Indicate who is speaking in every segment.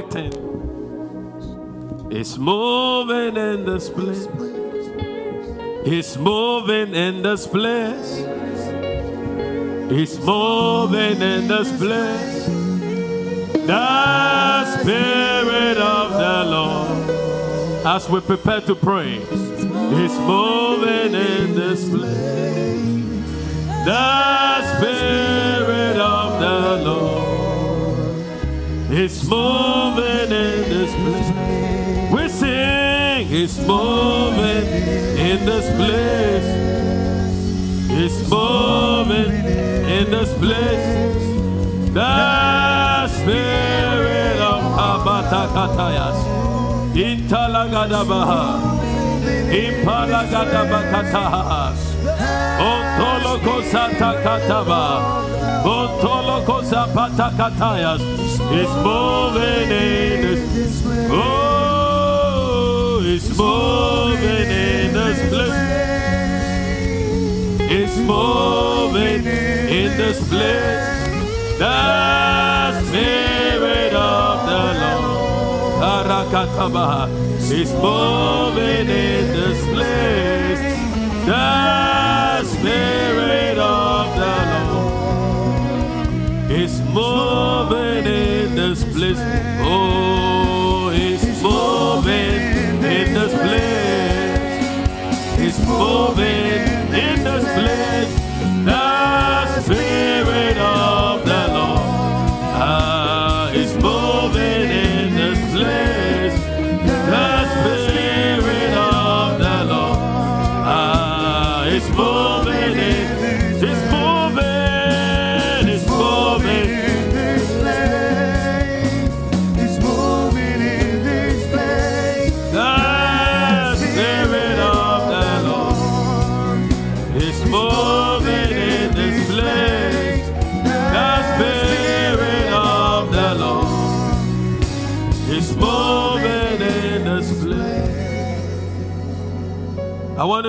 Speaker 1: connecting. It's moving in this place. It's moving in this place. It's moving in this place. The Spirit of the Lord, as we prepare to pray, is moving in this place. The is moving in this place. We sing, it's moving in this place. It's moving in this place. The Spirit of Abatakatayas. Intalagadabaha. Impalagadabakatahas. Ontoloko Satakataba. Ontoloko Zapatakatayas. It's moving in this. Oh, it's in this place. It's moving in this place. The Spirit of the Lord. Arakataba is moving in this place. The Spirit of the Lord is moving in this place. Oh, it's moving in this place. It's moving in this place.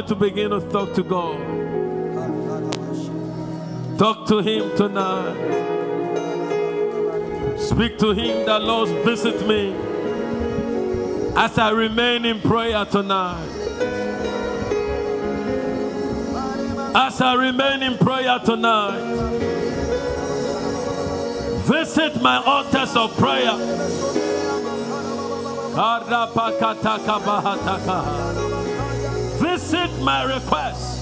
Speaker 1: To begin to talk to God. Talk to Him tonight. Speak to Him that Lord visit me as I remain in prayer tonight. As I remain in prayer tonight, visit my altars of prayer. My request.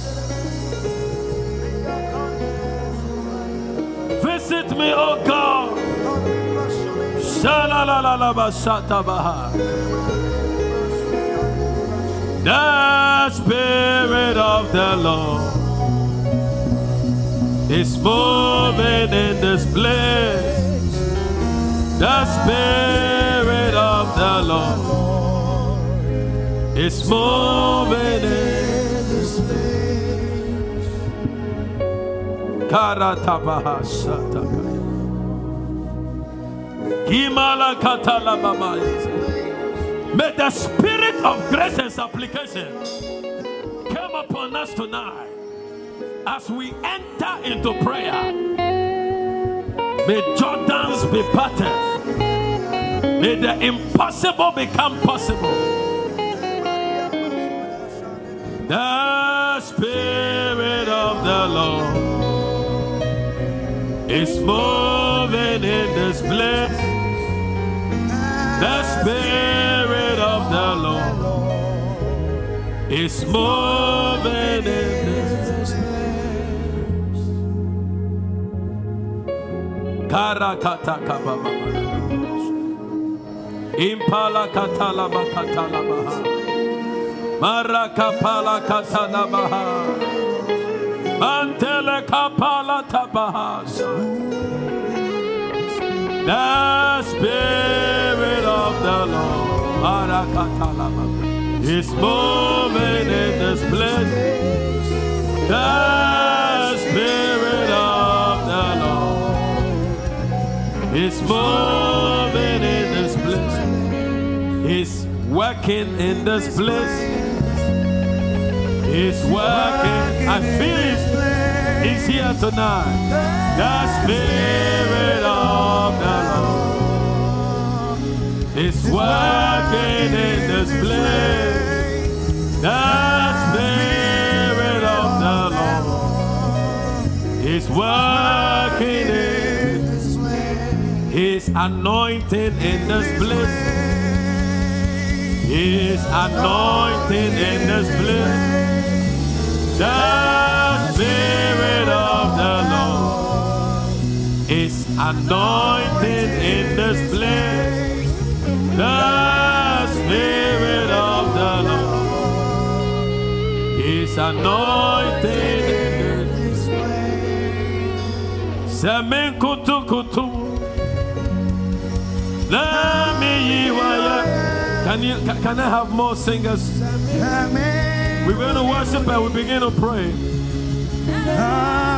Speaker 1: Visit me, oh God. The Spirit of the Lord is moving in this place. The Spirit of the Lord is moving in May the spirit of grace and supplication come upon us tonight as we enter into prayer. May Jordans be parted. May the impossible become possible. The Spirit of the Lord is than in this place. The Spirit of the Lord is than in this Karakata kababa. Impala katala bakatala baha. Marakapala. Mantele kapala tabaha. The Spirit of the Lord is moving in this place. The Spirit of the Lord is moving in this place. He's working in this place. He's working. I feel it. Here tonight. The Spirit of the Lord is working in this place. The Spirit of the Lord is working in His anointing in this place. His anointing in this place. The is anointing in this place. The Spirit of the Lord is anointed in this place. Semen kutu kutu. Can you can, I have more singers? We're going to worship and we begin to pray. Oh,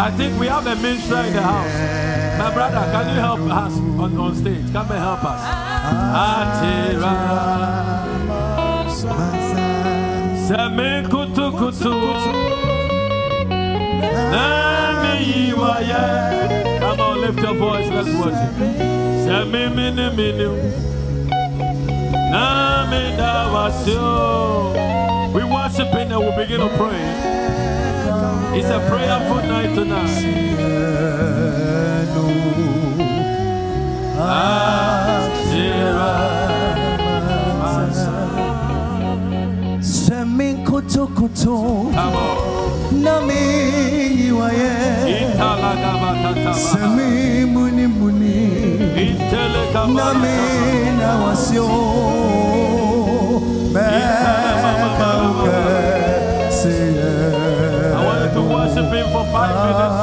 Speaker 1: I think we have a minister in the house. My brother, can you help us on, on stage? Come and help us. Kutu kutu. Come on, lift your voice. Let's worship. We worshiping and we begin to pray. It's a prayerful night tonight.
Speaker 2: Semin
Speaker 1: Come on.
Speaker 2: nami yiwaye
Speaker 1: Italagabakataba.
Speaker 2: Semi muni muni
Speaker 1: Intelekaba.
Speaker 2: nami na wasio Uh,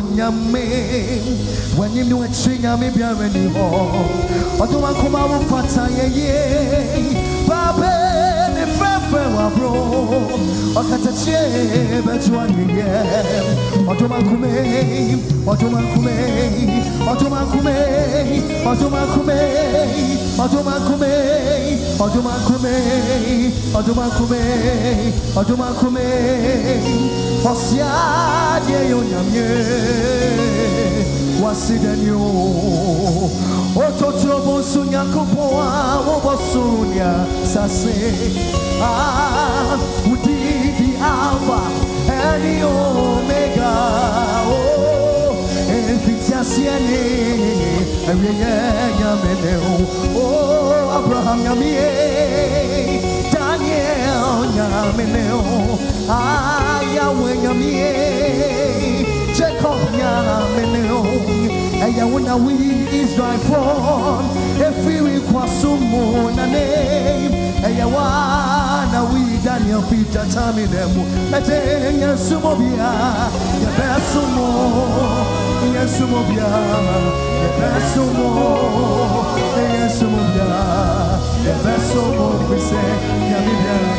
Speaker 1: nyame when you
Speaker 2: do a thing I may be already home or do I come out for time yeah babe the friend wa bro or kata che but one yeah or do I come or do I come or do I come or do I come or do I come 어두만큼에 어두만큼에 어두만큼에 버스야디에 요냠예 왔으다뇨 오토트로 보수냐 쿠포아 오버수냐 사세 아 우디디 알파 에리 오메가 오 엔피티아시아니 에위에 냐메네오 오 Abraham Yamie, eh, Daniel Yameneo, Ayawe Yamie, eh, Jacob Yameneo, Ayawuna we Israel from, Efiwi Kwasumo Nane, Ayawana we Daniel Peter Taminemu, Atenya Sumobia, Yabasumo, Yasumobia. verso o amor, verso o mudar, verso o amor, você que a vida é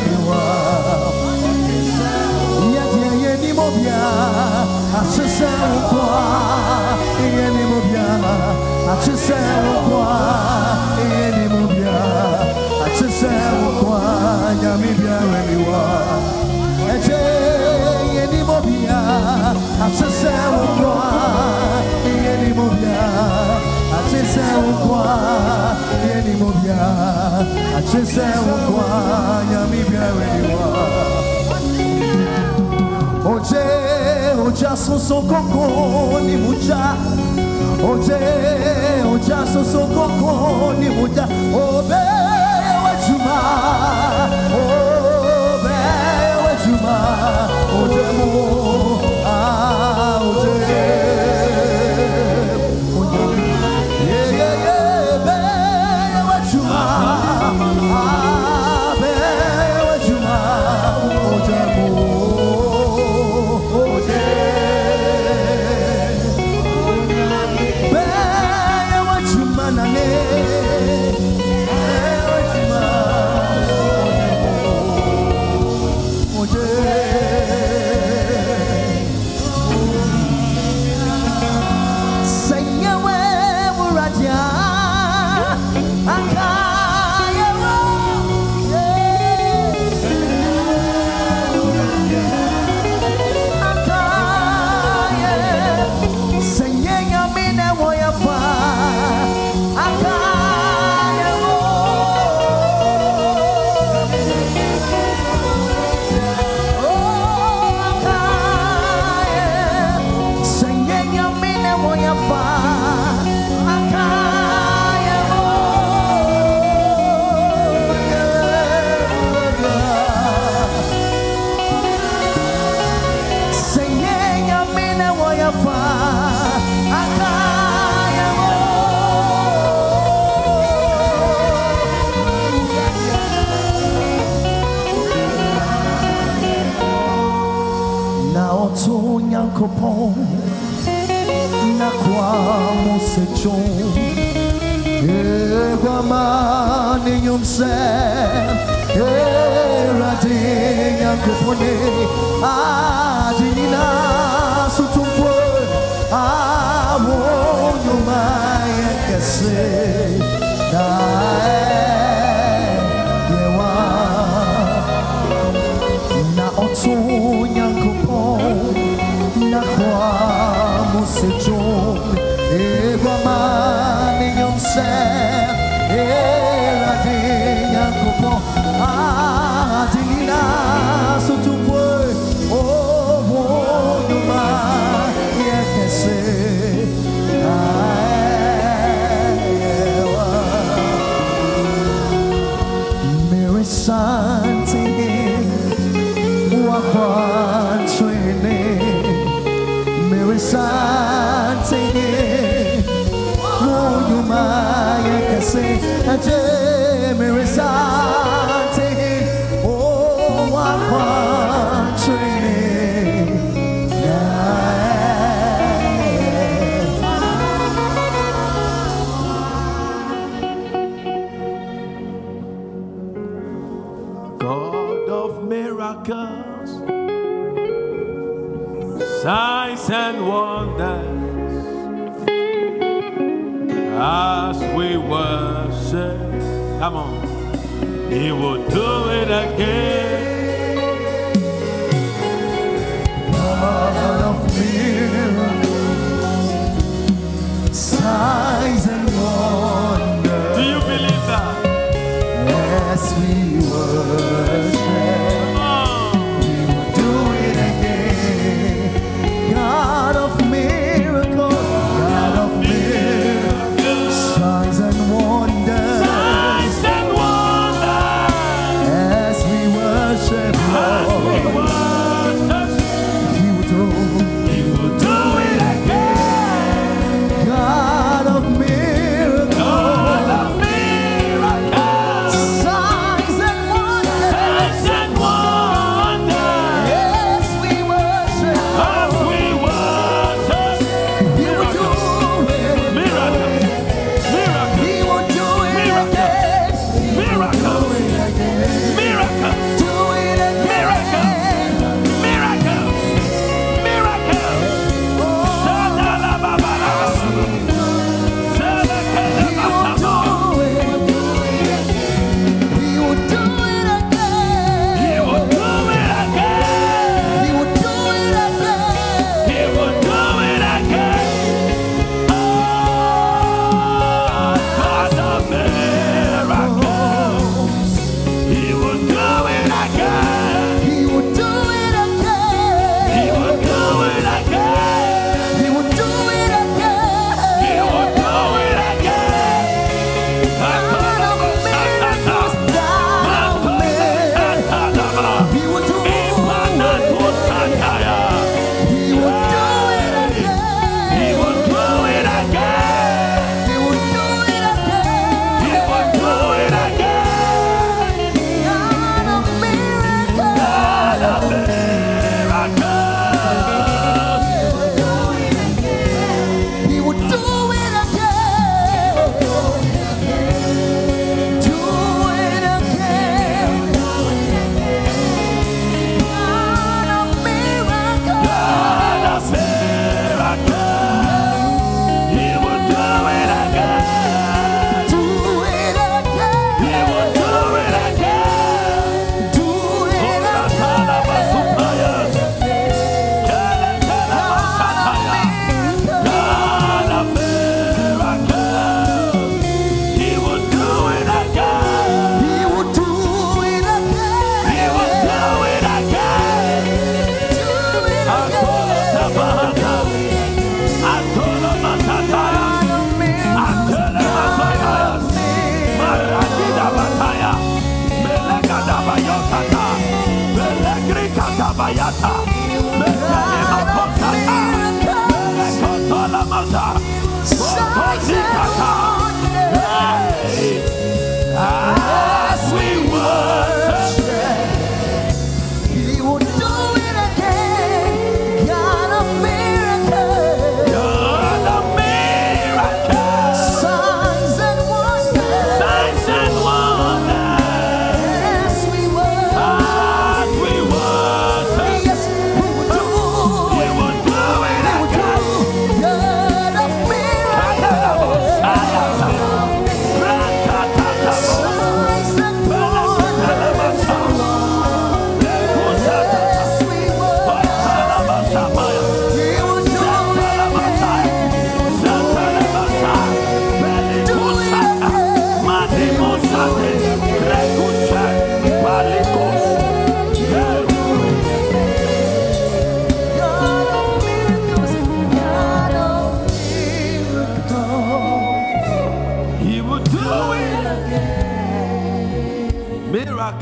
Speaker 2: E a dia e me moviar, a chance é o qua, e me moviar, a chance é o qua, e me moviar, a chance é o qua, e a me viar e me wa. E te e me moviar, a chance é o qua, ukwa Oje, oja soso ni muja. Oje, oja soso koko ni muja. Obe wejuma, obe wejuma. Oje mo, ah. Oje,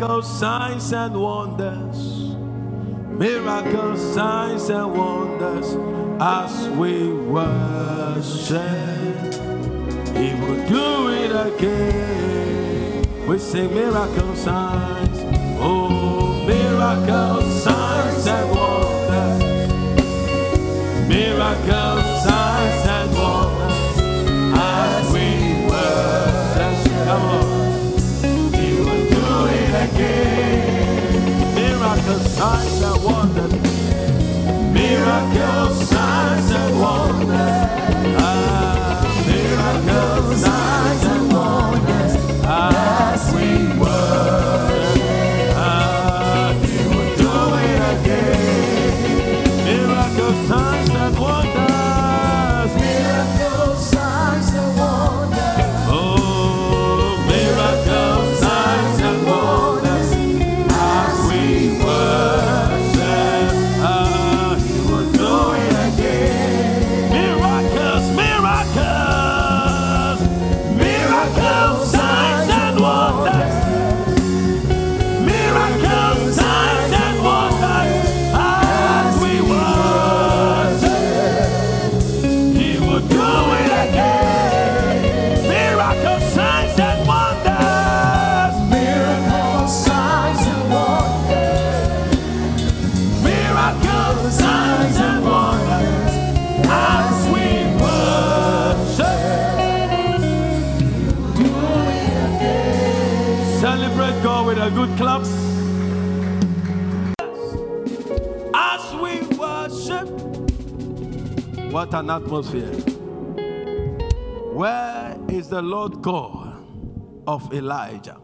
Speaker 1: Miracles, signs, and wonders.
Speaker 2: Miracles, signs, and wonders as we worship.
Speaker 1: He will do it again. We sing miracles, signs. What an atmosphere. Where is the Lord God of Elijah?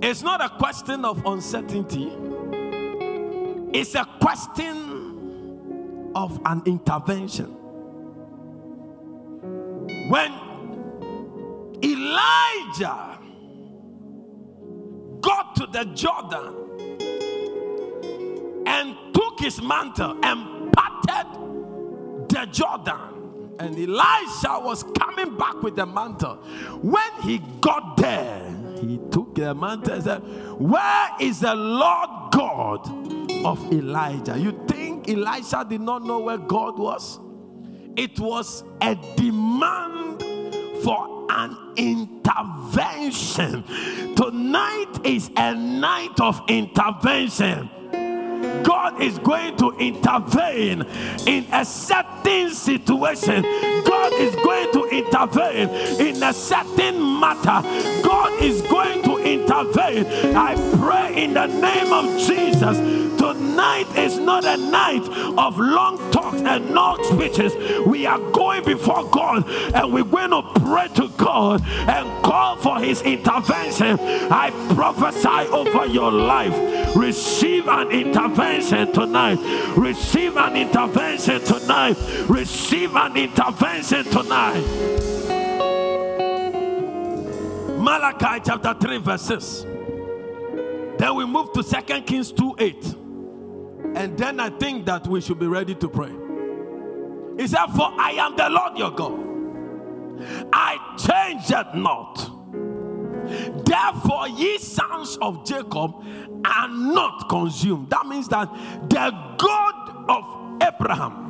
Speaker 1: It's not a question of uncertainty, it's a question of an intervention. When Elijah got to the Jordan mantle and parted the Jordan, and Elisha was coming back with the mantle. When he got there, he took the mantle and said, Where is the Lord God of Elijah? You think Elisha did not know where God was? It was a demand for an intervention. Tonight is a night of intervention. God is going to intervene in a certain situation. God is going to intervene in a certain matter. God is going to intervene. I pray in the name of Jesus. Tonight is not a night of long talks and long speeches. We are going before God and we're going to pray to God and call for His intervention. I prophesy over your life. Receive an intervention tonight. Receive an intervention tonight. Receive an intervention tonight. Malachi chapter 3, verses. Then we move to 2 Kings 2 8. And then I think that we should be ready to pray. He said, For I am the Lord your God. I change it not. Therefore, ye sons of Jacob are not consumed. That means that the God of Abraham,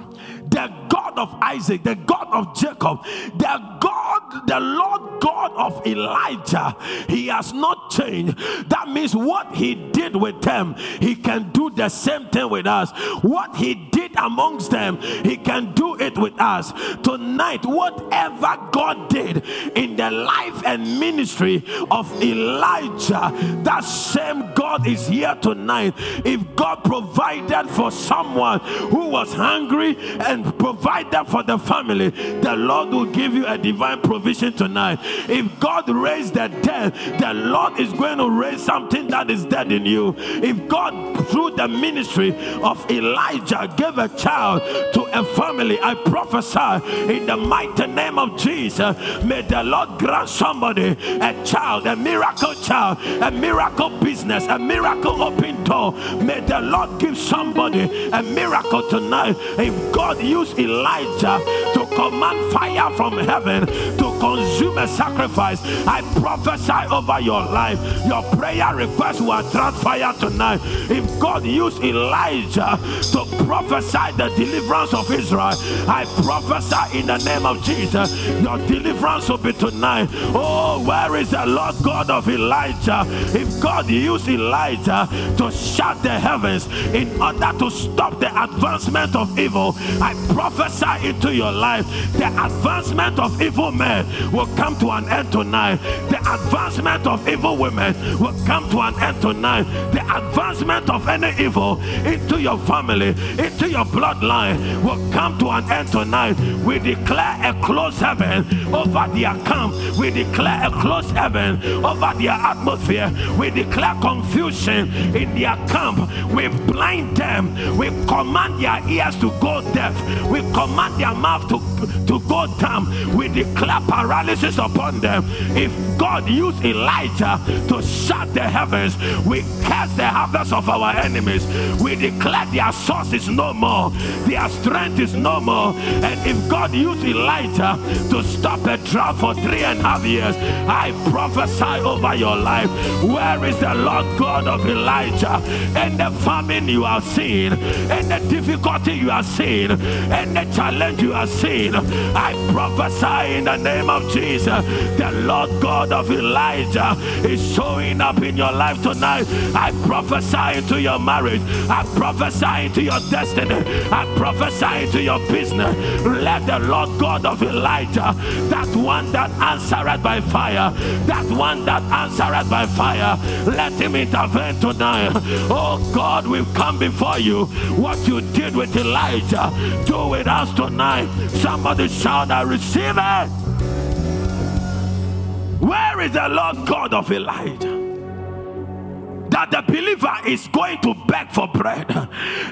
Speaker 1: the God of Isaac, the God of Jacob, the God, the Lord God of Elijah, he has not changed. That means what he did with them, he can do the same thing with us. What he did amongst them, he can do it with us. Tonight, whatever God did in the life and ministry of Elijah, that same God is here tonight. If God provided for someone who was hungry and provided for the family, the Lord will give you a divine provision tonight. If God raised the dead, the Lord is going to raise something that is dead in you. If God, through the ministry of Elijah, gave a child to a family, I prophesy in the mighty name of Jesus, may the Lord grant somebody a child, a miracle child, a miracle business, a miracle open door. May the Lord give somebody a miracle tonight. If God used Elijah to command fire from heaven to consume a sacrifice. I prophesy over your life. Your prayer request will attract fire tonight. If God used Elijah to prophesy the deliverance of Israel, I prophesy in the name of Jesus, your deliverance will be tonight. Oh, where is the Lord God of Elijah? If God used Elijah to shut the heavens in order to stop the advancement of evil, I prophesy into your life the advancement of evil men will come to an end tonight. The advancement of evil women will come to an end tonight. The advancement of any evil into your family, into your bloodline will come to an end tonight. We declare a close heaven over their camp. We declare a close heaven over their atmosphere. We declare confusion in their camp. We blind them. We command their ears to go deaf. We command their mouth to, to go dumb. We declare paralysis upon them. If God used Elijah to shut the heavens, we cast the harvest of our enemies. We declare their source is no more, their strength is no more. And if God used Elijah to stop a drought for three and a half years, I prophesy over your life. Where is the Lord God of Elijah? And the famine you are seeing, and the difficulty you are seeing, and the challenge you are seeing, I prophesy in the name of Jesus. The Lord God of Elijah is showing up in your life tonight. I prophesy into your marriage. I prophesy into your destiny. I prophesy into your business. Let the Lord God of Elijah, that one that answered by fire, that one that answered by fire, let him intervene tonight. Oh God, we've come before you. What you did with Elijah, do with us tonight. Somebody shout, I receive it. Where is the Lord God of Elijah? That the believer is going to beg for bread.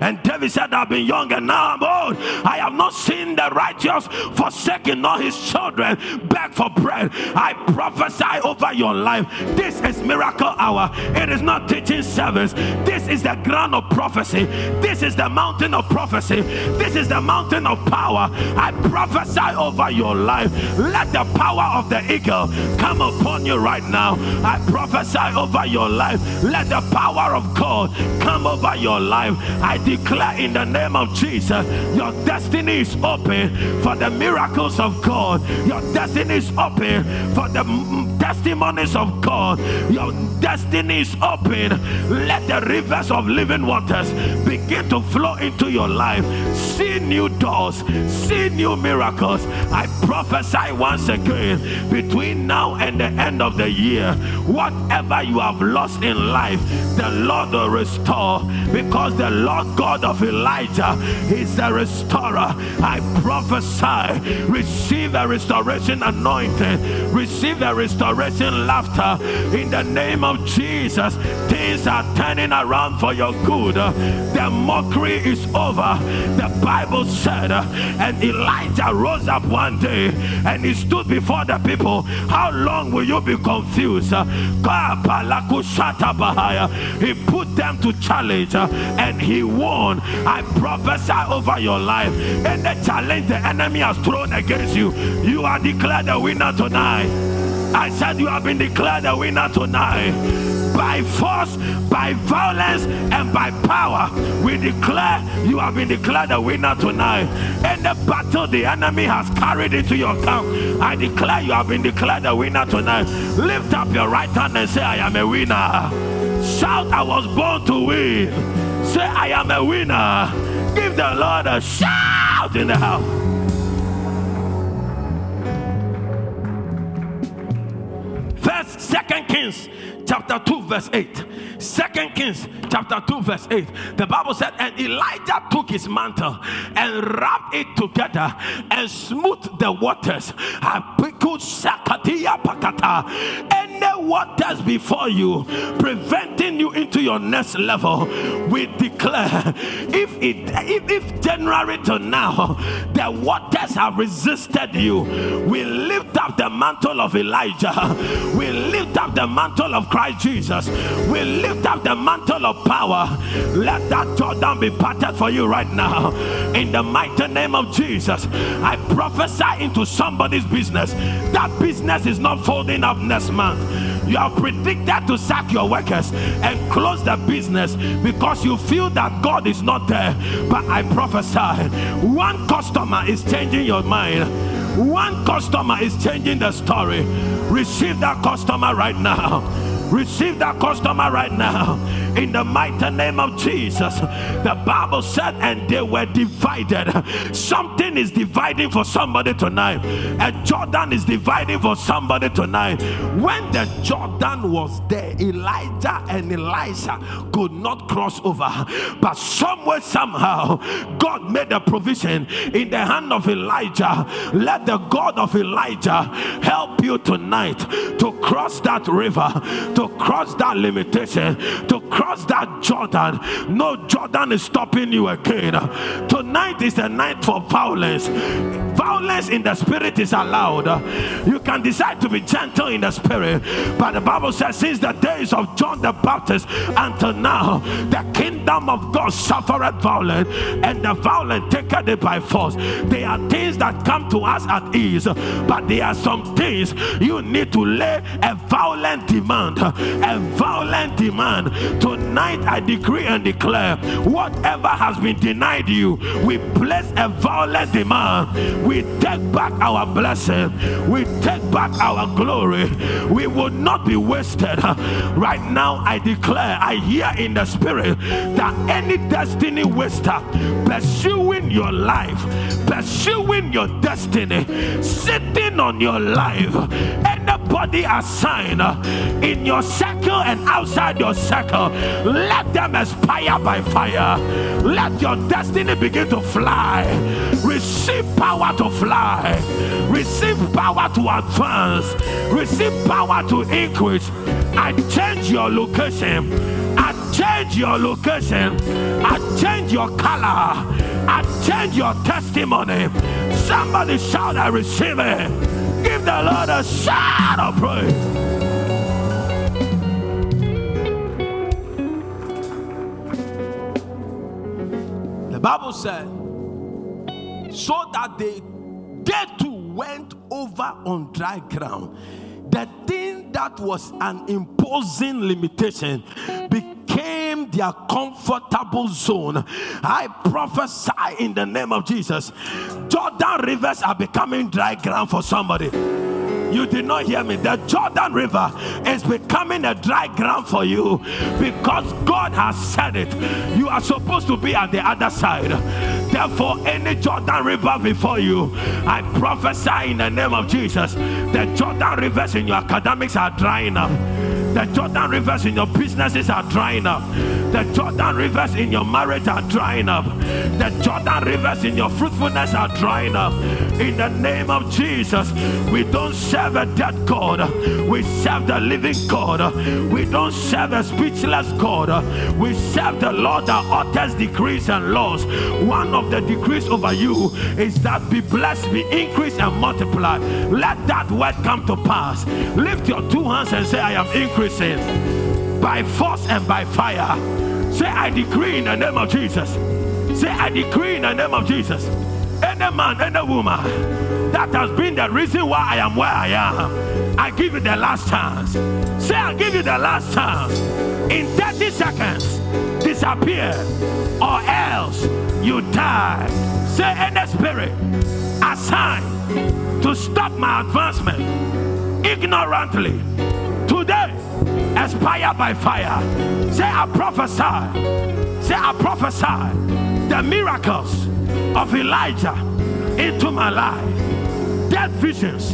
Speaker 1: And David said, I've been young and now I'm old. I have not seen the righteous forsaken nor his children beg for bread. I prophesy over your life. This is miracle hour. It is not teaching service. This is the ground of prophecy. This is the mountain of prophecy. This is the mountain of power. I prophesy over your life. Let the power of the eagle come upon you right now. I prophesy over your life. Let the power of God come over your life. I declare in the name of Jesus, your destiny is open for the miracles of God. Your destiny is open for the testimonies of God. Your destiny is open. Let the rivers of living waters begin to flow into your life. See new doors, see new miracles. I prophesy once again between now and the end of the year, whatever you have lost in life, the Lord will restore because the Lord God of Elijah is the restorer. I prophesy, receive the restoration anointing, receive the restoration laughter in the name of Jesus. Things are turning around for your good. The mockery is over. The Bible said, and Elijah rose up one day and he stood before the people. How long will you be confused? He put them to challenge uh, and he won. I prophesy over your life. The challenge the enemy has thrown against you, you are declared a winner tonight. I said you have been declared a winner tonight by force, by violence, and by power. We declare you have been declared a winner tonight. And the battle the enemy has carried into your camp, I declare you have been declared a winner tonight. Lift up your right hand and say, I am a winner. Shout, I was born to win. Say, I am a winner. Give the Lord a shout in the house. First, Second Kings chapter 2, verse 8. Second Kings chapter 2, verse 8. The Bible said, And Elijah took his mantle and wrapped it together and smoothed the waters. Any waters before you preventing you into your next level, we declare if it if, if January to now the waters have resisted you, we lift up the mantle of Elijah, we lift up the mantle of Christ Jesus, we lift up the mantle of power. Let that Jordan be parted for you right now in the mighty name of Jesus. I prophesy into somebody's business. That business is not folding up next month. You are predicted to sack your workers and close the business because you feel that God is not there. But I prophesy one customer is changing your mind. One customer is changing the story. Receive that customer right now. Receive that customer right now in the mighty name of Jesus. The Bible said, and they were divided. Something is dividing for somebody tonight. A Jordan is dividing for somebody tonight. When the Jordan was there, Elijah and Elisha could not cross over. But somewhere, somehow, God made a provision in the hand of Elijah. Let the God of Elijah help you tonight to cross that river, to cross that limitation, to cross that Jordan. No Jordan is stopping you again. Tonight is the night for violence. Violence in the spirit is allowed. You can decide to be gentle in the spirit, but the Bible says, since the days of John the Baptist until now, the kingdom of God suffered violence, and the violent taketh it by force. There are things that come to us at ease, but there are some things you need to lay a violent demand a violent demand. Tonight, I decree and declare whatever has been denied you, we place a violent demand. We take back our blessing, we take back our glory. We will not be wasted. Right now, I declare, I hear in the spirit that any destiny waster pursuing your life, pursuing your destiny, on your life, anybody assigned in your circle and outside your circle, let them aspire by fire. Let your destiny begin to fly. Receive power to fly. Receive power to advance. Receive power to increase. I change your location. I change your location. I change your color. I change your testimony. Somebody shout, I receive it. Give the Lord a shout of praise. The Bible said, so that they they too went over on dry ground. The thing that was an imposing limitation became their comfortable zone. I prophesy in the name of Jesus. Jordan rivers are becoming dry ground for somebody. You did not hear me. The Jordan River is becoming a dry ground for you because God has said it. You are supposed to be at the other side. Therefore, any Jordan River before you, I prophesy in the name of Jesus. The Jordan rivers in your academics are drying up. The Jordan rivers in your businesses are drying up. The Jordan rivers in your marriage are drying up. The Jordan rivers in your fruitfulness are drying up. In the name of Jesus, we don't serve a dead God. We serve the living God. We don't serve a speechless God. We serve the Lord that utters decrees and laws. One of the decrees over you is that be blessed, be increased, and multiply. Let that word come to pass. Lift your two hands and say, I am increased increasing by force and by fire. Say, I decree in the name of Jesus. Say, I decree in the name of Jesus. Any man, any woman that has been the reason why I am where I am, I give you the last chance. Say, I give you the last chance. In 30 seconds, disappear, or else you die. Say, any spirit assigned to stop my advancement ignorantly aspire by fire. Say, I prophesy. Say, I prophesy the miracles of Elijah into my life. Dead visions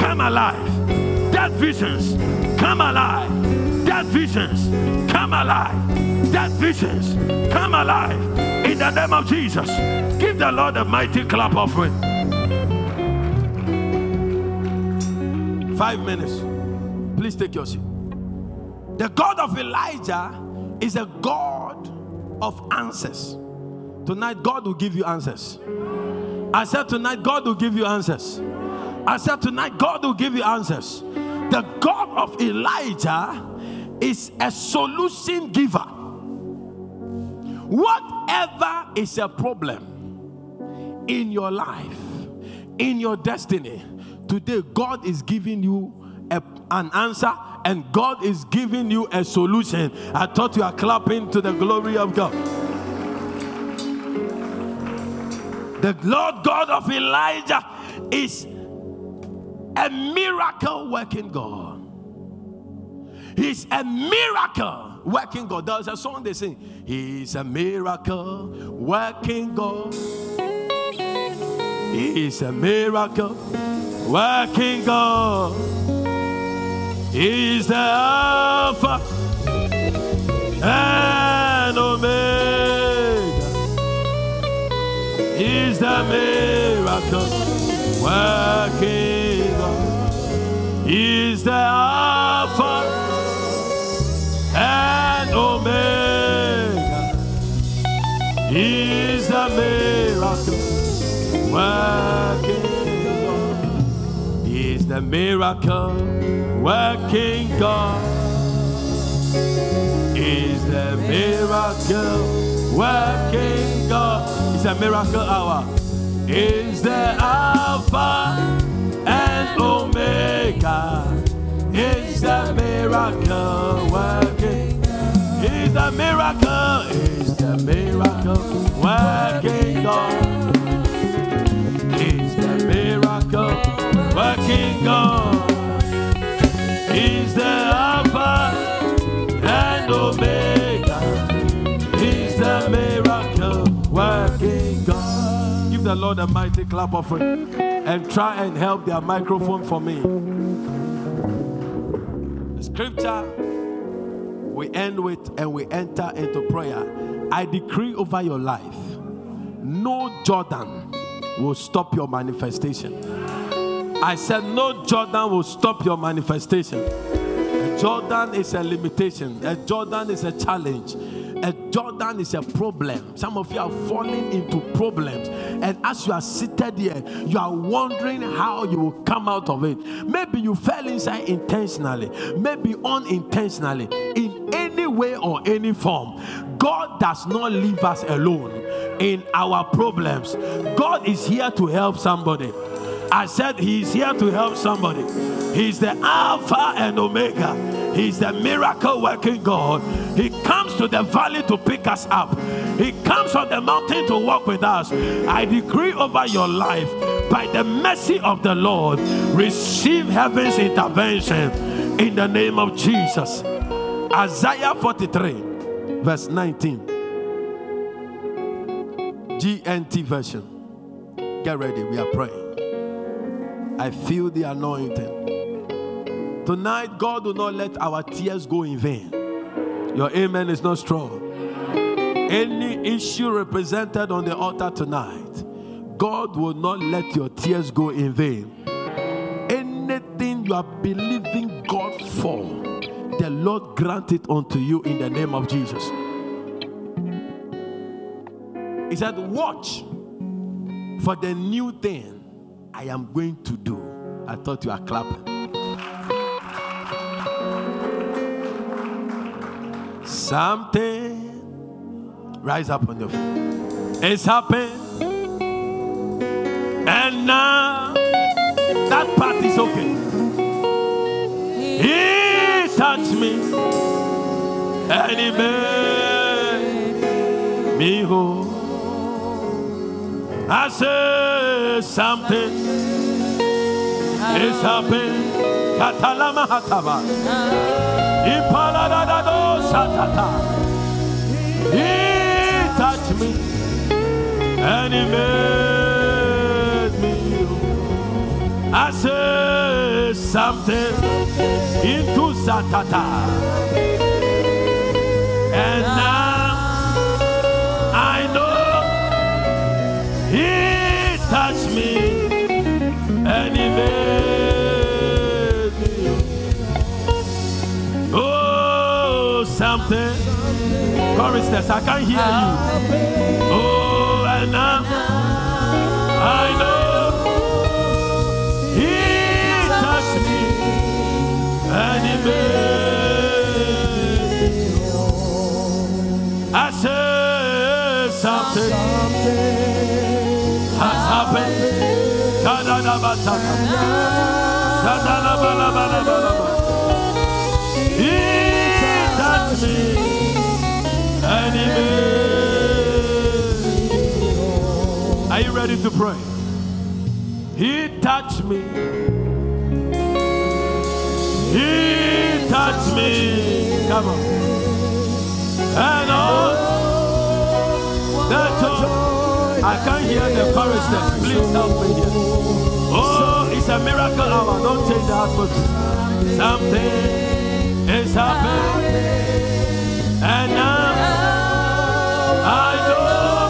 Speaker 1: come alive. Dead visions come alive. Dead visions come alive. Dead visions come alive. In the name of Jesus, give the Lord a mighty clap offering. Five minutes. Please take your seat. The God of Elijah is a God of answers. Tonight, God will give you answers. I said, Tonight, God will give you answers. I said, Tonight, God will give you answers. The God of Elijah is a solution giver. Whatever is a problem in your life, in your destiny, today, God is giving you a, an answer and God is giving you a solution. I thought you are clapping to the glory of God. The Lord God of Elijah is a miracle working God. He's a miracle working God. There's a song they sing. He's a miracle working God. He's a miracle working God. He's the Alpha and Omega. He's the miracle working God. He's the Alpha and Omega. He's the miracle working the miracle working God. He's the miracle working God. It's a miracle hour. Is the Alpha and Omega. Is the miracle working. Is the miracle. Is the miracle working God. Miracle working God. Is the Alpha and Omega. He's the miracle working God. Give the Lord a mighty clap of it and try and help their microphone for me. The scripture we end with and we enter into prayer. I decree over your life no Jordan will stop your manifestation. I said, No Jordan will stop your manifestation. A Jordan is a limitation, a Jordan is a challenge. A Jordan is a problem. Some of you are falling into problems. And as you are seated here, you are wondering how you will come out of it. Maybe you fell inside intentionally, maybe unintentionally, in any way or any form. God does not leave us alone in our problems. God is here to help somebody. I said He's here to help somebody. He's the Alpha and Omega. He's the miracle working God. He comes to the valley to pick us up. He comes on the mountain to walk with us. I decree over your life by the mercy of the Lord, receive heaven's intervention in the name of Jesus. Isaiah 43, verse 19. GNT version. Get ready, we are praying. I feel the anointing. Tonight, God will not let our tears go in vain. Your amen is not strong. Any issue represented on the altar tonight, God will not let your tears go in vain. Anything you are believing God for, the Lord grant it unto you in the name of Jesus. He said, Watch for the new thing I am going to do. I thought you are clapping. Something rise up on your feet. It's happened. And now that part is okay. He touched me and he made me whole. I said something is happening. Katalama hataba. Ipaladado satata. He touched me and he made me. I said something into satata. me. Oh, Choristers, I can't hear you. Oh, and now I know. He touched me. And evaded Are you ready to pray? He touched me. He touched me. Come on. And all that joy. I can't hear the chorus. Please help me here. It's a miracle hour. Don't change the atmosphere. Something is happening. And now I know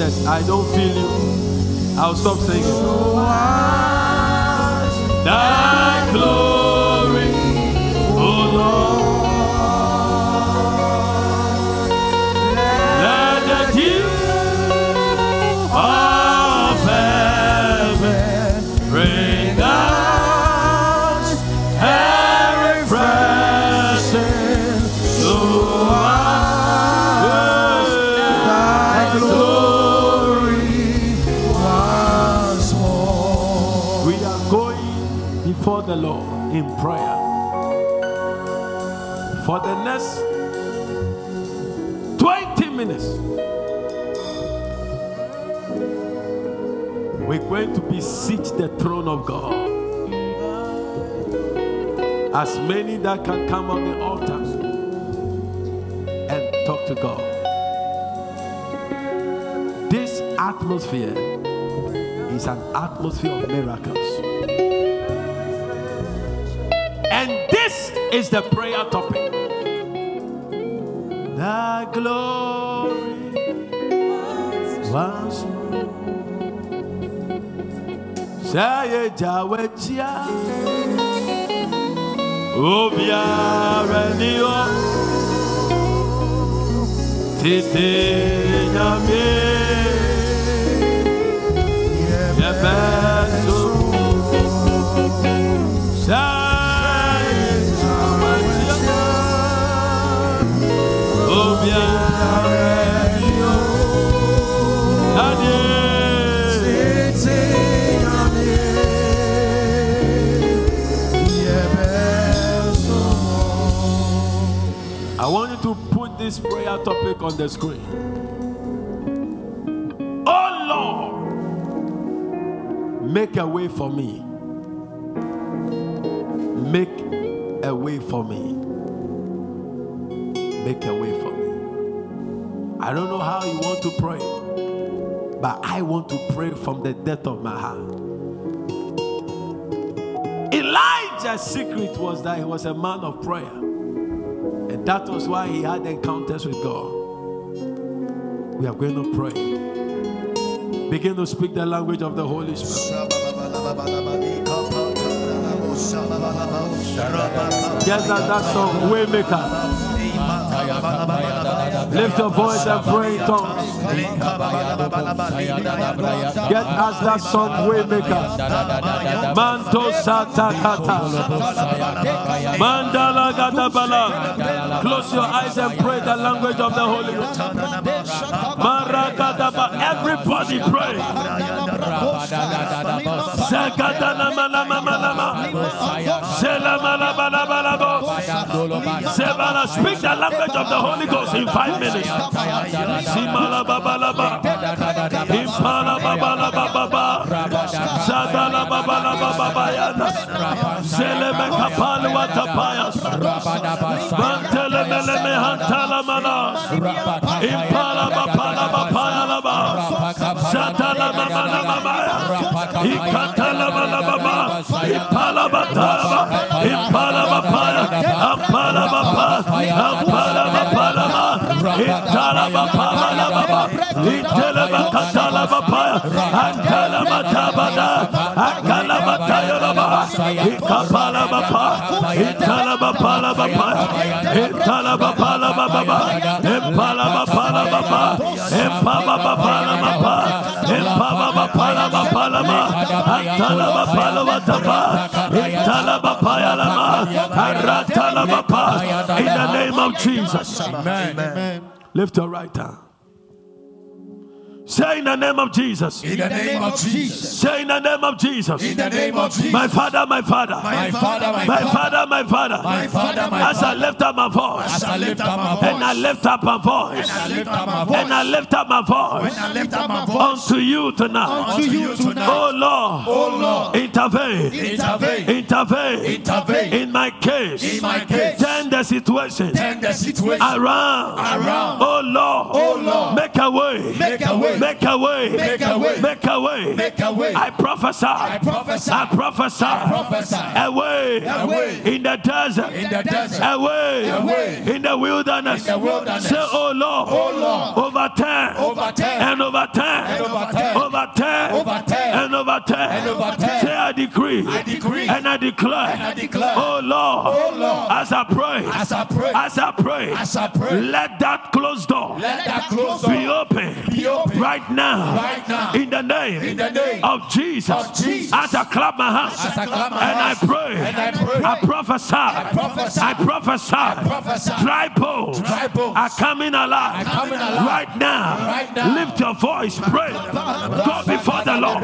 Speaker 1: I don't feel you. I'll stop singing. The Lord in prayer. For the next 20 minutes, we're going to beseech the throne of God. As many that can come on the altar and talk to God. This atmosphere is an atmosphere of miracles. And this is the prayer topic. The glory once more. Say Jawechia. Obiara ni o. Tete nyame. This prayer topic on the screen. Oh Lord, make a way for me. Make a way for me. I don't know how you want to pray, but I want to pray from the depth of my heart. Elijah's secret was that he was a man of prayer. And that was why he had encounters with God. We are going to pray. Begin to speak the language of the Holy Spirit. Just like that song, Waymaker. Lift your voice and pray in tongues. Get us that song, Waymaker. Manto Sata Kata. Mandala Gadabala. Close your eyes and pray the language of the Holy Ghost. Everybody pray. Speak the language of the Holy Ghost in five minutes. Simala. Intala Bapala Baba. Intala Bakatala Bapaya. Antala Matabada. Akala Matayalaba. Ikapala Bapa. Intala Bapala Bapa. Intala Bapala Baba. Impala Bapala Baba. Impala Bapala Baba. Impala Bapala Bapala Baba. Antala Bapala Bataba. Intala Bapaya Lama. Aratala Bapa. In the name of Jesus.
Speaker 3: Amen.
Speaker 1: Lift your right hand. Say in the name of Jesus.
Speaker 3: In the name of Jesus.
Speaker 1: Say in the name of Jesus.
Speaker 3: In the name of Jesus.
Speaker 1: My father, my father.
Speaker 3: My father, my
Speaker 1: My
Speaker 3: father.
Speaker 1: father, my father.
Speaker 3: My father,
Speaker 1: As I lift up my voice.
Speaker 3: As I lift up my voice.
Speaker 1: And I lift up my voice.
Speaker 3: I lift up my voice.
Speaker 1: And I lift up my voice.
Speaker 3: I lift up my voice.
Speaker 1: Unto you tonight.
Speaker 3: Unto you tonight.
Speaker 1: Oh Lord.
Speaker 3: Oh Lord.
Speaker 1: Intervene.
Speaker 3: Intervene.
Speaker 1: Intervene.
Speaker 3: Intervene.
Speaker 1: In my case.
Speaker 3: In my case.
Speaker 1: Turn the situation.
Speaker 3: Turn the situation
Speaker 1: Around.
Speaker 3: Around.
Speaker 1: Oh Lord.
Speaker 3: Oh Lord.
Speaker 1: Make a way.
Speaker 3: Make a way.
Speaker 1: Make a way.
Speaker 3: Make a way.
Speaker 1: Make a way.
Speaker 3: Make a way.
Speaker 1: I prophesy.
Speaker 3: I prophesy.
Speaker 1: I prophesy.
Speaker 3: I prophesy.
Speaker 1: Away.
Speaker 3: Away.
Speaker 1: In the desert.
Speaker 3: In the desert.
Speaker 1: Away.
Speaker 3: Away.
Speaker 1: In the wilderness.
Speaker 3: In the wilderness.
Speaker 1: Say, oh Lord.
Speaker 3: Oh Lord.
Speaker 1: Overturn.
Speaker 3: Overturn.
Speaker 1: And overturn.
Speaker 3: And overturn.
Speaker 1: Overturn.
Speaker 3: Overturn.
Speaker 1: And overturn.
Speaker 3: And overturn.
Speaker 1: Say, I decree.
Speaker 3: I decree.
Speaker 1: And I declare.
Speaker 3: And I declare.
Speaker 1: Oh Lord.
Speaker 3: Oh Lord.
Speaker 1: As I pray.
Speaker 3: As I pray.
Speaker 1: As I pray.
Speaker 3: As I pray.
Speaker 1: Let that closed door.
Speaker 3: Let that closed
Speaker 1: be open.
Speaker 3: be open.
Speaker 1: Right now.
Speaker 3: Right now.
Speaker 1: In the name.
Speaker 3: In the name
Speaker 1: of Jesus.
Speaker 3: of Jesus.
Speaker 1: As I clap my hands.
Speaker 3: I clap my
Speaker 1: and
Speaker 3: hands.
Speaker 1: I pray.
Speaker 3: And I pray.
Speaker 1: I prophesy. I
Speaker 3: prophesy.
Speaker 1: I prophesy.
Speaker 3: prophesy.
Speaker 1: Dry bones.
Speaker 3: Dry bones
Speaker 1: are coming alive.
Speaker 3: are coming alive.
Speaker 1: Right now.
Speaker 3: Right now.
Speaker 1: Lift your voice. Pray. Go before the Lord.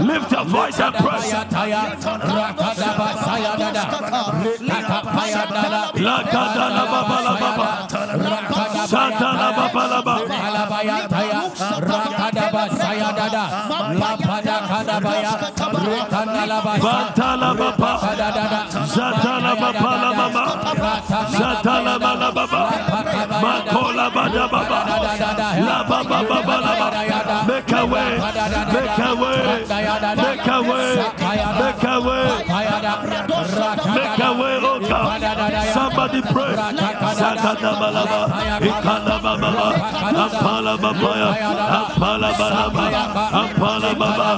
Speaker 1: Lift your voice and pray. Lakadala babala baba. Santana babala baba. Bantala baba. Zatala babala baba. Zatala bala baba. Makola bada baba. La baba baba la baba. Make a way. Make a way. Make a way. Make a way. Make a way, oh God. Somebody pray. Sakata balaba. Ikala baba. Apala babaya. Apala balaba. Apala baba.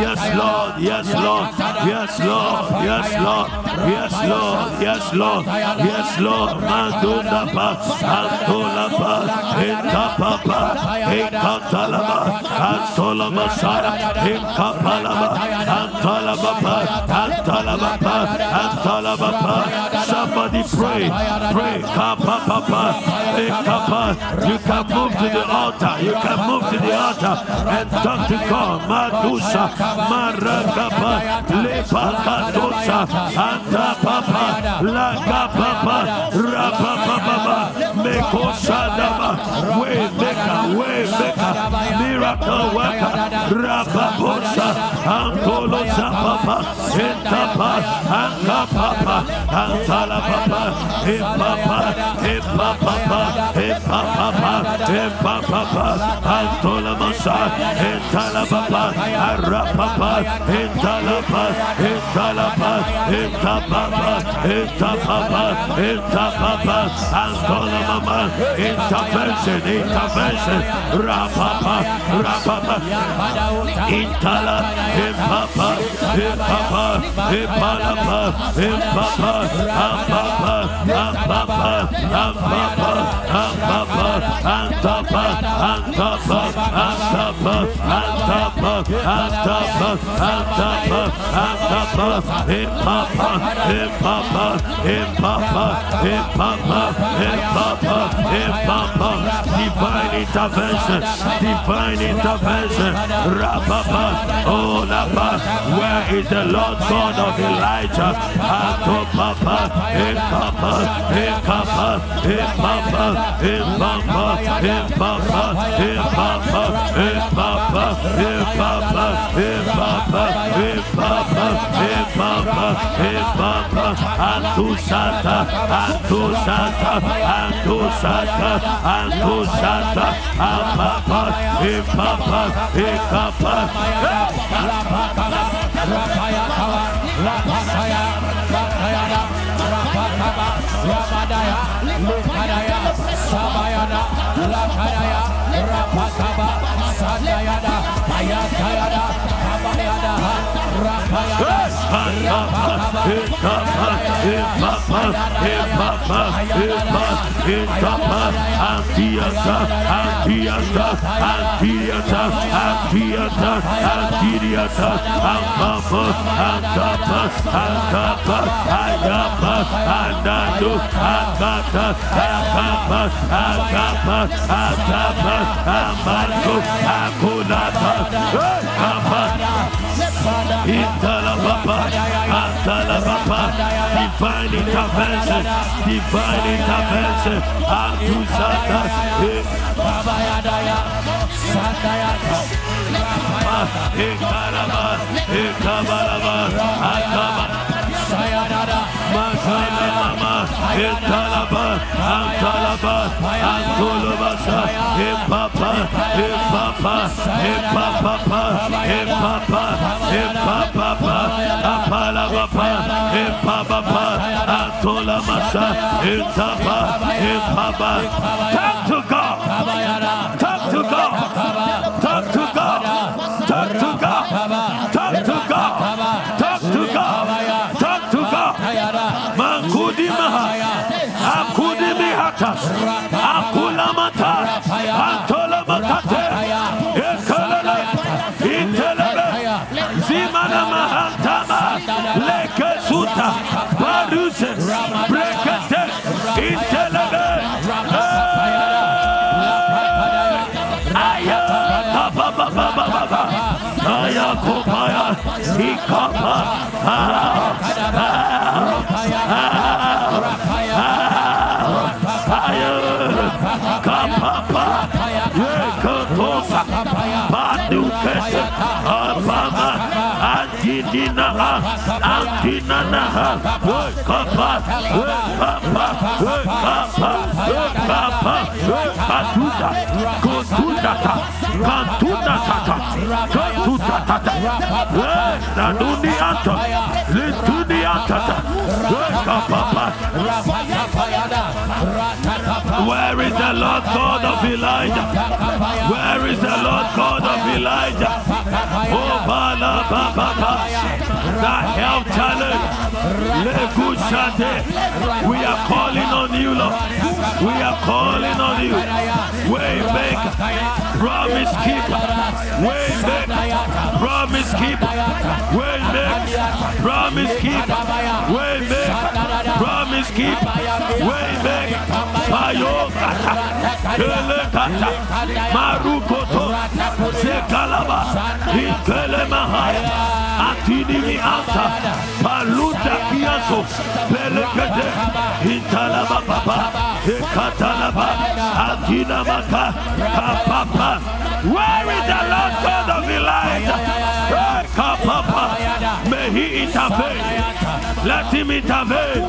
Speaker 1: Yes, Lord. Yes, Lord. Yes, Lord. Yes, Lord. Yes, Lord. Yes, Lord. Yes, Lord. Masaya. Ikapala pa. Antala pa. Antala pa. Antala pa. Somebody pray. Pray. Eh, kapa papa. Ikapa. You can move to the altar. You can move to the altar and talk to God. Madusa. Marakapa. Lepa katosa. Anta papa. Laka papa. Rapa Mirakawaka, Rababosa, Ankolo Zapapa, Etapa, Ankapapa, Antalapapa, Epapa, Epapa, Epapa, Epapa, Antolamasa, Etalapapa, Arapapa, Etalapa, Etalapa, Etapapa, Etapapa, Etapapa, Antolamama, Intervention, Intervention, Rapapa, Intala, Impapa, Impapa, Impalapa, Impapa, Ampapa, Ampapa, Ampapa, Ampapa, Antapa, Antapa, Antapa, Antapa, Antapa, Antapa, Antapa, Impapa, Impapa, Impapa, Impapa, Impapa, Impapa, divine intervention, divine intervention, Rapapa, oh Lapa, where is the Lord God of Elijah? Atopapa, Impapa, Impapa, Impapa, Impapa, Impapa, Impapa, Impapa, baba, e baba, e baba, antusata, antusata, antusata, antusata, ababa, e baba, e baba. Rabadaya, Lukadaya, Sabayana, Lakadaya, Rapataba, Sadayana, Ayatayana, Antiata, Antiata, Antiata, Antiata, Antiata, Ampapa, Antapa, Antapa, Ayapa, Anado, Akata, Akapa, Akapa, Akapa, Amado, Akulata, Akapa, Italabapa, Atalabapa, divine intervention, divine intervention, Atusata, Ikaraba, Ikabaraba, Akaba, Thank you, God. kapapa yekotosa badukese ababa adidina adinana kapa kapa kapa kapa katuda kotuda ta katuda tata katuda tata nanuni anta lituni anta kapa the Lord God of Elijah? Where is the Lord God of Elijah? Oh, Bala Baba, the health challenge. We are calling on you, Lord. We are calling on you. Waymaker, promise keeper. Waymaker, promise keeper. Waymaker, promise keeper. Waymaker, promise keep keeper. Waymaker, Payokata, Kelekata, Marukoto, Sekalaba, Ikelemahaya, Atinimi Anta, Paluta Kiaso, Pelekete, Intalaba Papa, Ekatalaba, Atina Maka, Kapapa. Where is the Lord God of Elijah? May he intervene. Let him intervene.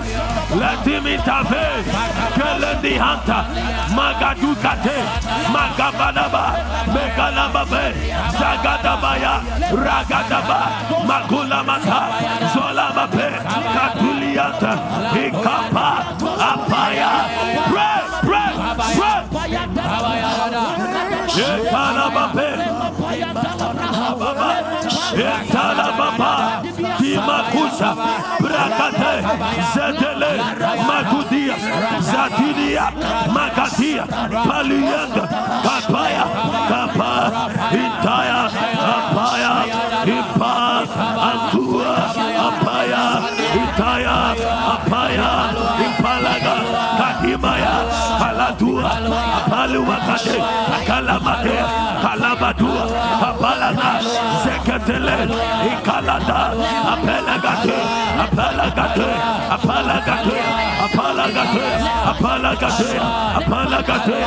Speaker 1: Let him intervene. Kelendi Hanta, Magadukate, Magabadaba, Megalababe, Abaya, Ragadaba, Makula Mata, Zola Mape, Katuliata, Ikapa, Apaya, pray, pray, pray. Yetana Mape, Zedele, Magudia, Zatidia, Magatia, Paluyanga, Kapaya, Kapa, Intaya, Apaya, Ipa, Antua, Apaya, Itaya, Apaya, Impalaga, Kadimaya, Paladua, Apalumakate, Akalamate, Kalabadua, Apalaga, Zekatele, Ikalada, Apelagate, Apalagate, Apalagate, Apalagate, Apalagate, Apalagate,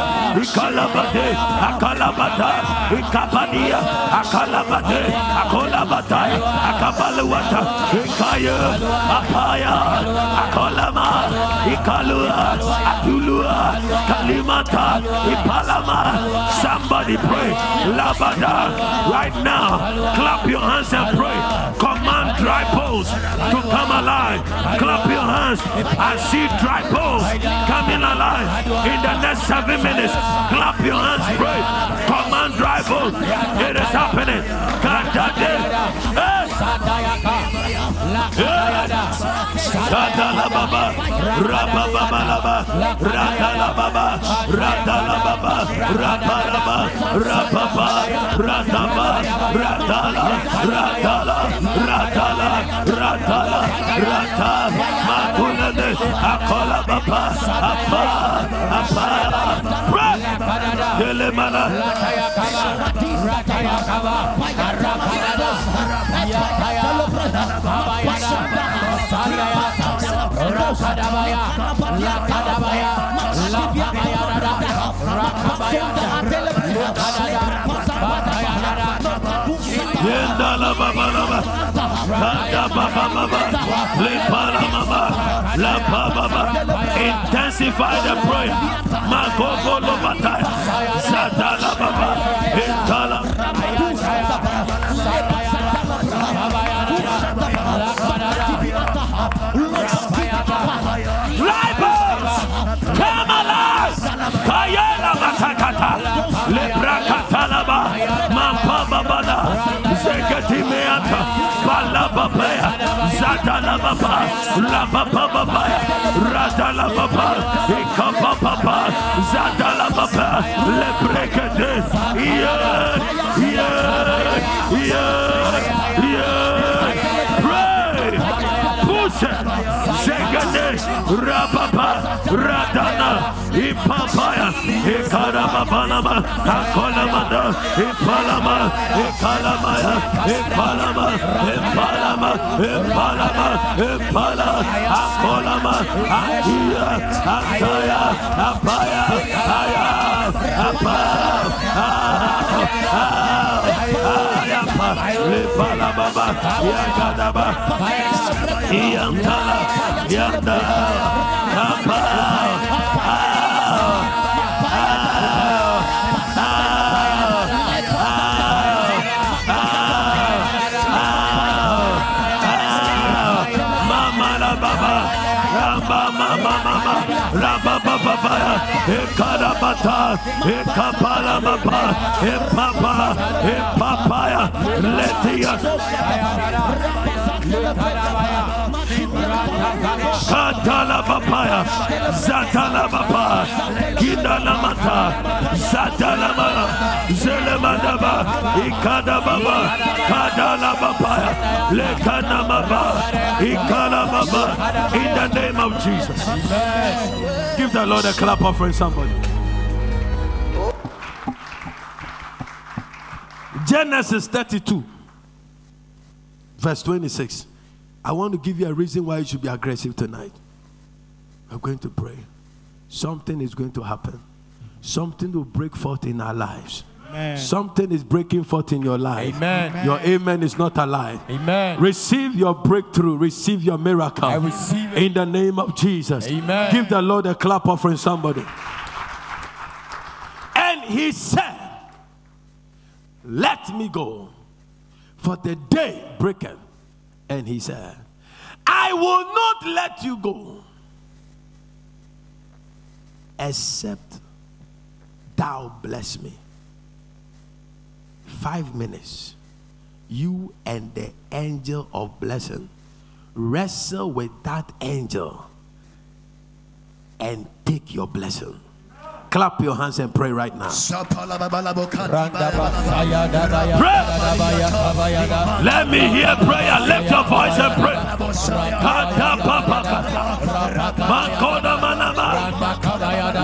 Speaker 1: Ikalabate, Akalabata, Ikabania, Akalabate, Akolabata, Akabaluata, Ikaya, Apaya, Akolama, Ikalua, Atulua, Kalimata, Ipalama. Somebody pray. Labada. Right now, clap your hands and pray. Command dry bones to come alive. Clap your hands. I see dry bones coming alive in the next seven minutes. Clap your hands, pray. Command dry bones. It is happening. Hey. Eh. Eh. Radala baba, rababa balaba, radala baba, radala baba, rabalaba, rababa, radaba, radala, radala, radala, radala, rata, makulade, akola baba, apa, apa, la intensify the prayer, magogo lobata, zadala baba, intala. Lebrakatalaba, mampababada, zeketimeata, balababaya, zadalababa, labababaya, radalababa, ikabababa, lebrekete, yeah, yeah, Ikarababanama, Akolamada, Ipalama, Ikalamaya, Ipalama, Ipalama, Ipalama, Ipala, Akolama, Akia, Akaya, Apaya, Aya, Apa, Ayapa, Ipalababa, Yagadaba, Yantala, Yanda, Apa, Ekarabata, Ekapala baba, Epapa, Epapaya, Letias. Katala papaya, Zatala papa, Kidala mata, Zatala mala, Zelemadaba, Ikada baba, Kadala papaya, Lekana baba, Ikala baba, in the name of Jesus. Give the Lord a clap offering somebody. Genesis 32, verse 26. I want to give you a reason why you should be aggressive tonight. We're going to pray. Something is going to happen. Something will break forth in our lives. Something is breaking forth in your life.
Speaker 3: Amen.
Speaker 1: Your amen is not alive.
Speaker 3: Amen.
Speaker 1: Receive your breakthrough. Receive your miracle.
Speaker 3: I receive it.
Speaker 1: In the name of Jesus.
Speaker 3: Amen.
Speaker 1: Give the Lord a clap offering somebody. And he said, Let me go For the day breaketh. And he said, I will not let you go except thou bless me. Five minutes. You and the angel of blessing wrestle with that angel and take your blessing. Clap your hands and pray right now. Pray. Let me hear prayer. Lift your voice and pray.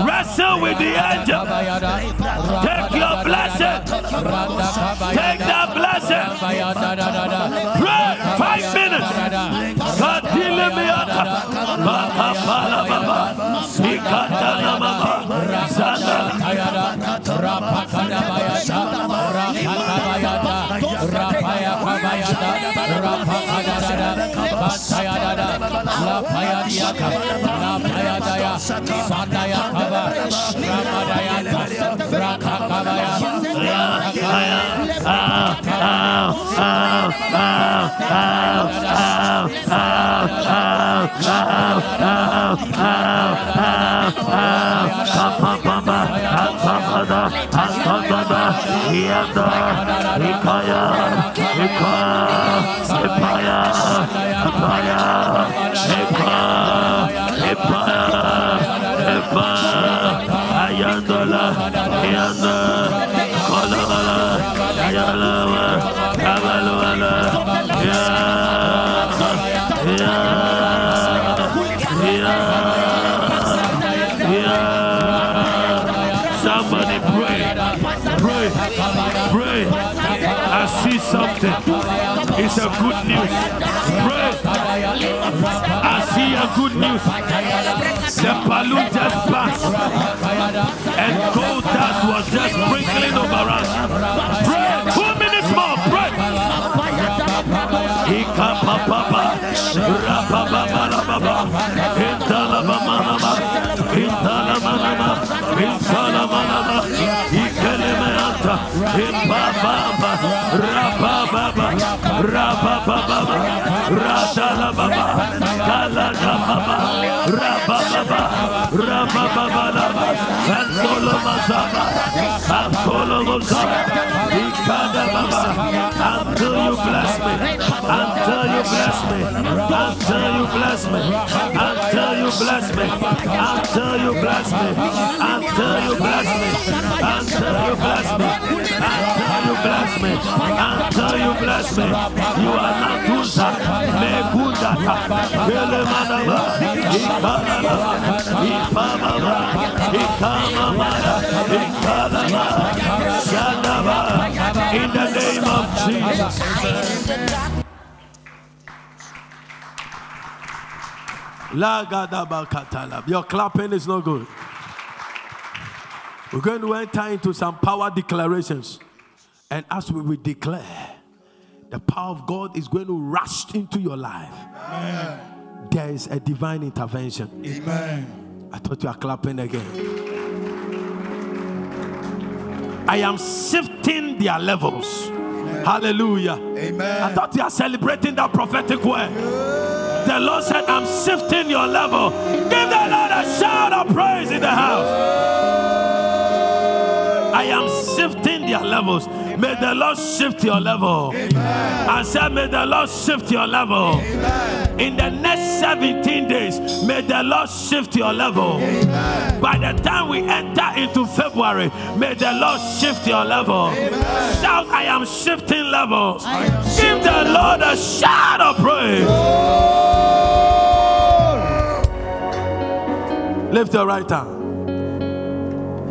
Speaker 1: Wrestle with the angel. Take your blessing. Take that blessing. Pray five minutes. Balababa, Sikandalababa, Rasana, Tayada, Rapakadabayasa, Rapakadabayada, Rapayakabayada, Rapakadada, Basayada, Lapayadiaka, Lapayadaya, Sandayakaba, Ramadayaka, Rakakabaya, Rakakaya, Ah, ah, ah, ah, ah, Yanda, Ikaya, Ikaya, Ikaya. Something. It's a good news. Pray. I see a good news. The balloon just passed, and gold dust was just sprinkling over us. Pray. Two minutes more. Pray. Ika Rabba Baba Radala Baba Kalada Baba Rabba Baba Rabba Baba Lava Antolo Mazaba Antolo Mazaba Ikada Baba Until you bless me. Until you bless me. Until you bless me. Until you bless me. Until you bless me. Until you bless me. Until you bless me bless me, until you bless me. You are not Tusa, Megundata, Kelemanaba, Ikanaba, Ipamaba, Ikamamara, Ikanaba, Shandaba, in the name of Jesus. Your clapping is not good. We're going to enter into some power declarations. And as we will declare, the power of God is going to rush into your life. There is a divine intervention.
Speaker 3: Amen.
Speaker 1: I thought you are clapping again. I am shifting their levels. Hallelujah.
Speaker 3: Amen.
Speaker 1: I thought you are celebrating that prophetic word. The Lord said, I'm shifting your level. Give the Lord a shout of praise in the house. Their levels. May the Lord shift your level. I said, May the Lord shift your level. In the next 17 days, may the Lord shift your level. By the time we enter into February, may the Lord shift your level. Shout, I am shifting levels. Give the Lord a shout of praise. Lift your right hand.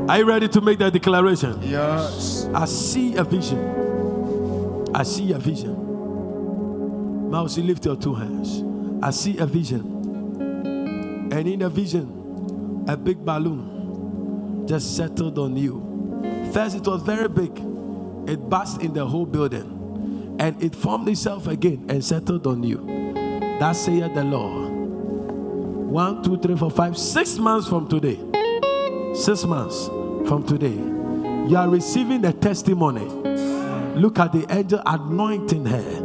Speaker 1: Are you ready to make that declaration?
Speaker 3: Yes.
Speaker 1: I see a vision. I see a vision. Mousy, lift your two hands. I see a vision. And in the vision, a big balloon just settled on you. First, it was very big, it burst in the whole building. And it formed itself again and settled on you. That saith the Lord. One, two, three, four, five, six months from today. Six months from today. You are receiving a testimony Look at the angel anointing her.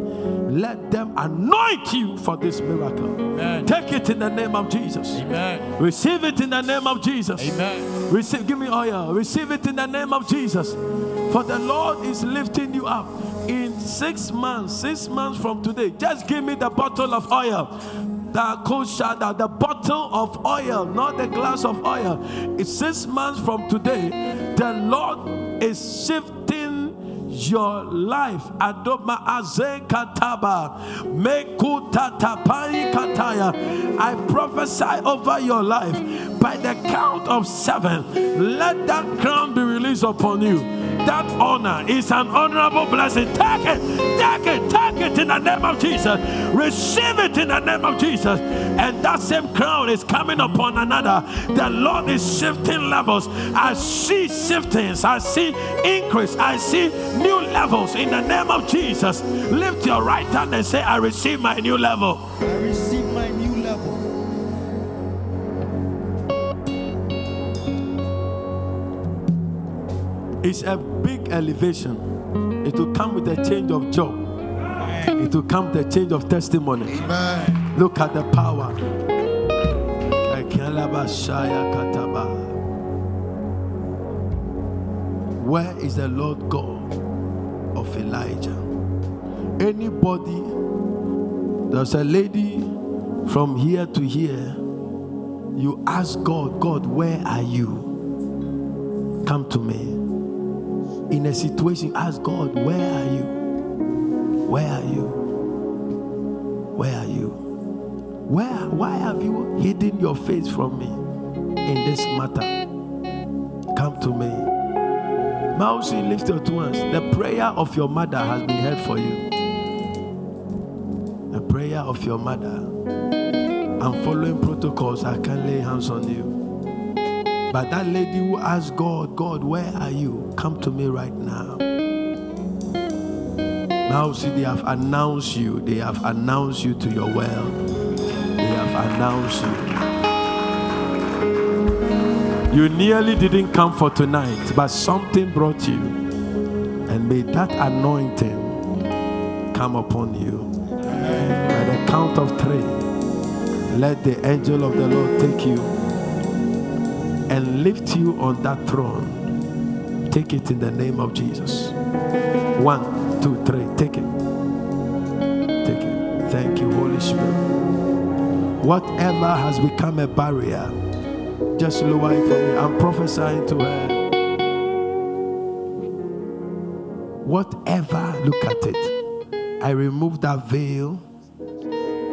Speaker 1: Let them anoint you for this miracle.
Speaker 3: Amen.
Speaker 1: Take it in the name of Jesus.
Speaker 3: Amen.
Speaker 1: Receive it in the name of Jesus.
Speaker 3: Amen.
Speaker 1: Receive, give me oil. Receive it in the name of Jesus. For the Lord is lifting you up. In six months, six months from today, just give me the bottle of oil. The koshada, the bottle of oil, not the glass of oil. It's six months from today. The Lord is shifting your life. Adoma aze kataba. Mekutatapai kataya. I prophesy over your life by the count of seven. Let that crown be released upon you. That honor is an honorable blessing. Take it, take it, take it in the name of Jesus. Receive it in the name of Jesus. And that same crown is coming upon another. The Lord is shifting levels. I see shiftings, I see increase, I see new levels in the name of Jesus. Lift your right hand and say, I receive my new level.
Speaker 2: I receive my new level.
Speaker 1: It's a big elevation. It will come with a change of job. It will come with a change of testimony.
Speaker 3: Amen.
Speaker 1: Look at the power. Where is the Lord God of Elijah? Anybody, there's a lady from here to here. You ask God, God, where are you? Come to me. In a situation, ask God, where are you? Where are you? Where are you? Where, why have you hidden your face from me in this matter? Come to me. Mausi, lift your two hands. The prayer of your mother has been heard for you. The prayer of your mother. I'm following protocols. I can't lay hands on you. But that lady who asked God, God, where are you? Come to me right now. Now, see, they have announced you. They have announced you to your world. They have announced you. You nearly didn't come for tonight, but something brought you. And may that anointing come upon you. By the count of three, let the angel of the Lord take you and lift you on that throne. Take it in the name of Jesus. One, two, three. Take it. Take it. Thank you, Holy Spirit. Whatever has become a barrier, just lower it for me. I'm prophesying to her. Whatever, look at it. I remove that veil.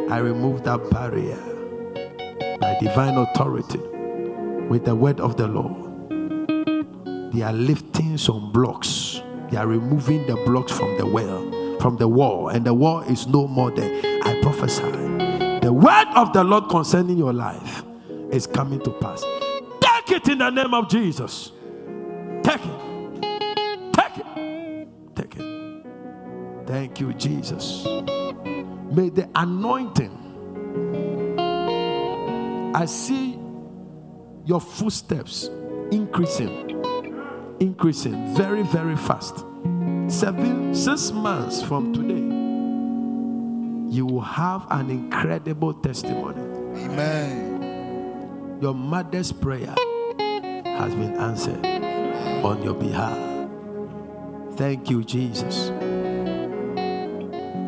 Speaker 1: I remove that barrier by divine authority with the word of the Lord. They are lifting some blocks. They are removing the blocks from the well, from the wall, and the wall is no more there. I prophesy. The word of the Lord concerning your life is coming to pass. Take it in the name of Jesus. Take it. Take it. Take it. Thank you, Jesus. May the anointing. I see your footsteps increasing, increasing very, very fast. Seven, six months from today, you will have an incredible testimony.
Speaker 3: Amen.
Speaker 1: Your mother's prayer has been answered on your behalf. Thank you, Jesus.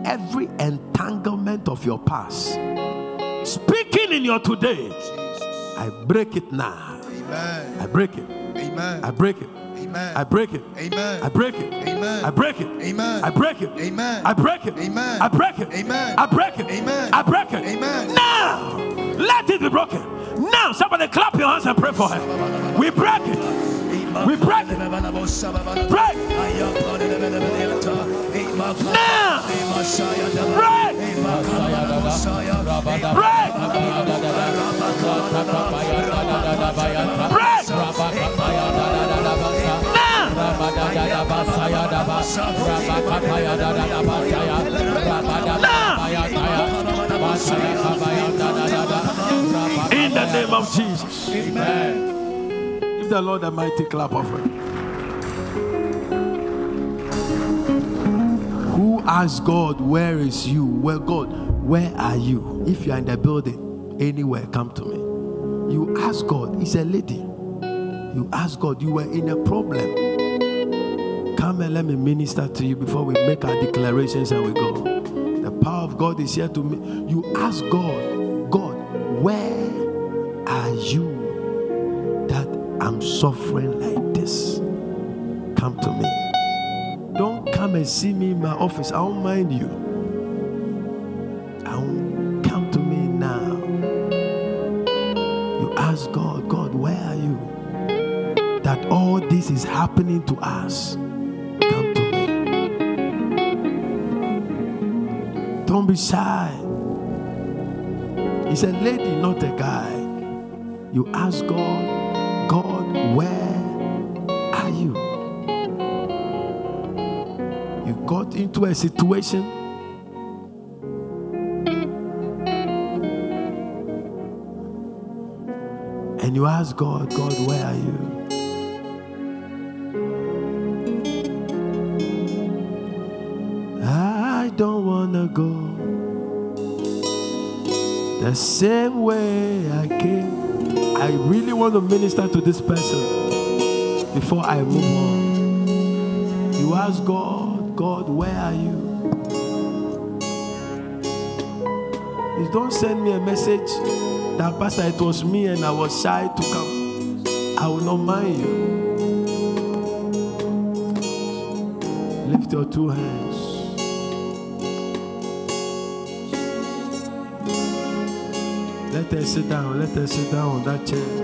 Speaker 1: Every entanglement of your past, speaking in your today, I break it now.
Speaker 3: Amen.
Speaker 1: I break it.
Speaker 3: Amen.
Speaker 1: I break it.
Speaker 3: Amen.
Speaker 1: I break it.
Speaker 3: Amen.
Speaker 1: I break it.
Speaker 3: Amen.
Speaker 1: I break it.
Speaker 3: Amen.
Speaker 1: I break it.
Speaker 3: Amen.
Speaker 1: I break it.
Speaker 3: Amen.
Speaker 1: I break it.
Speaker 3: Amen.
Speaker 1: I break it.
Speaker 3: Amen.
Speaker 1: I break it.
Speaker 3: Amen.
Speaker 1: Now, let it be broken. Now, somebody clap your hands and pray for her. We break it. We break it. Break. Now. Break. Break. Now. In the name of Jesus.
Speaker 3: Amen.
Speaker 1: Give the Lord a mighty clap offering. ask God, Where is you? Where God, where are you? If you are in the building, anywhere, come to me. You ask God, It's a lady. You ask God, you were in a problem. Come and let me minister to you before we make our declarations and we go. The power of God is here to me. You ask God, God, where suffering like this? Come to me. Don't come and see me in my office. I won't mind you. I won't come to me now. You ask God, God, where are you? That all this is happening to us. Come to me. Don't be shy. He's a lady, not a guy. You ask God, God, where are you? You got into a situation. And you ask God, God, where are you? I don't want to go the same to minister to this person before I move on. You ask God, God, where are you? You don't send me a message that, Pastor, it was me and I was shy to come. I will not mind you. Lift your two hands. Let her sit down. Let her sit down on that chair.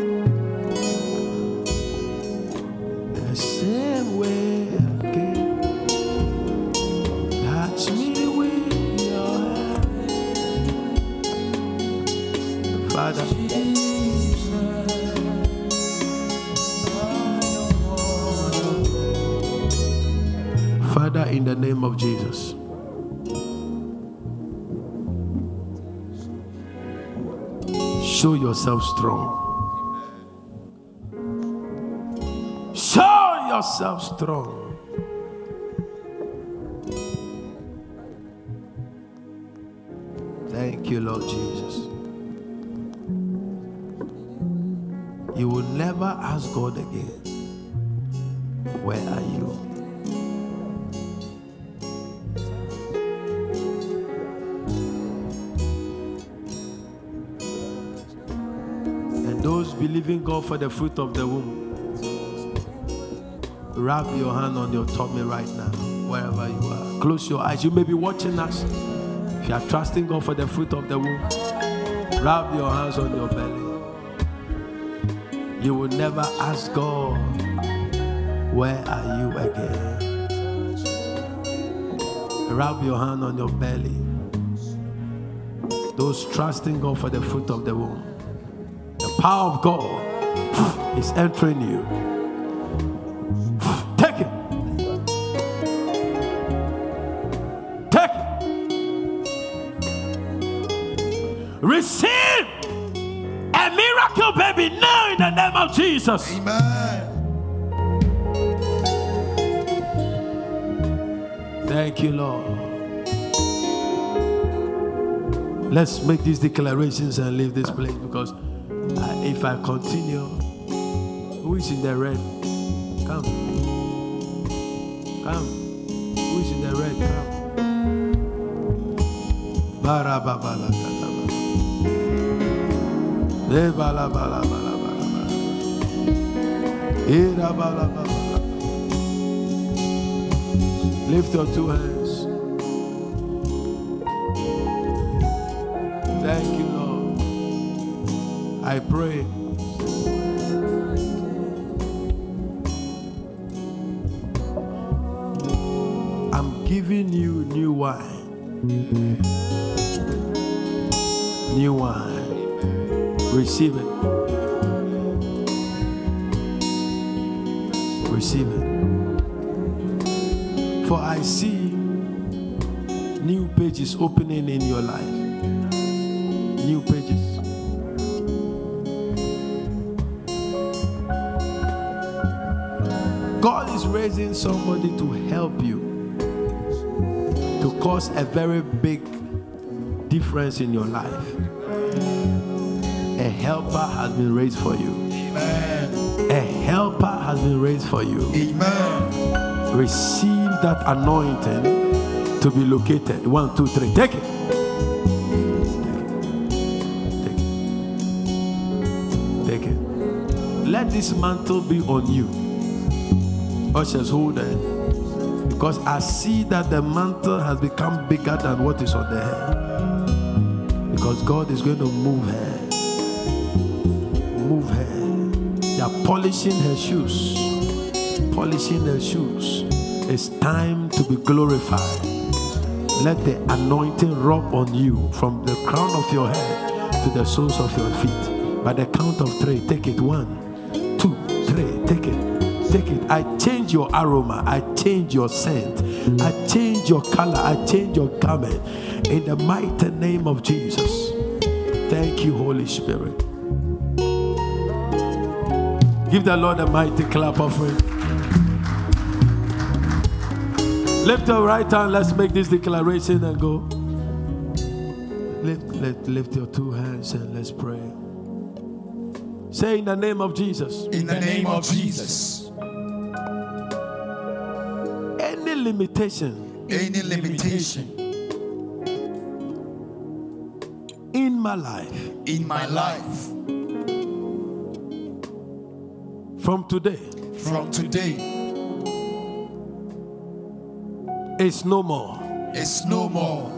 Speaker 1: Yourself strong. Show yourself strong. For the fruit of the womb, wrap your hand on your tummy right now, wherever you are. Close your eyes. You may be watching us. If you are trusting God for the fruit of the womb, wrap your hands on your belly. You will never ask God, Where are you again? Wrap your hand on your belly. Those trusting God for the fruit of the womb. The power of God is entering you. Take it. Take it. Receive a miracle, baby, now in the name of Jesus.
Speaker 3: Amen.
Speaker 1: Thank you, Lord. Let's make these declarations and leave this place because uh, if I continue, is in the red? Come. Come. Who is in the red? Come. Barababala kadaba. Lebalabala balabala. Irabalabala. Lift your two hands. Thank you, Lord. I pray. A very big difference in your life. A helper has been raised for you.
Speaker 3: Amen.
Speaker 1: A helper has been raised for you.
Speaker 3: Amen.
Speaker 1: Receive that anointing to be located. One, two, three. Take it. Take it. Take it. Let this mantle be on you. Ushers, hold it. Because I see that the mantle has become bigger than what is on the head. Because God is going to move her. Move her. They are polishing her shoes. Polishing her shoes. It's time to be glorified. Let the anointing rub on you from the crown of your head to the soles of your feet. By the count of three, take it. One, two, three. Take it. Take it. I change your aroma. I change your scent. I change your color. I change your garment. In the mighty name of Jesus. Thank you, Holy Spirit. Give the Lord a mighty clap offering. Lift your right hand. Let's make this declaration and go. Lift, lift, lift your two hands and let's pray. Say in the name of Jesus.
Speaker 3: In the name of Jesus,
Speaker 1: limitation.
Speaker 3: Any limitation.
Speaker 1: In my life.
Speaker 3: In my life.
Speaker 1: From today.
Speaker 3: From today.
Speaker 1: Is no more.
Speaker 3: is no more.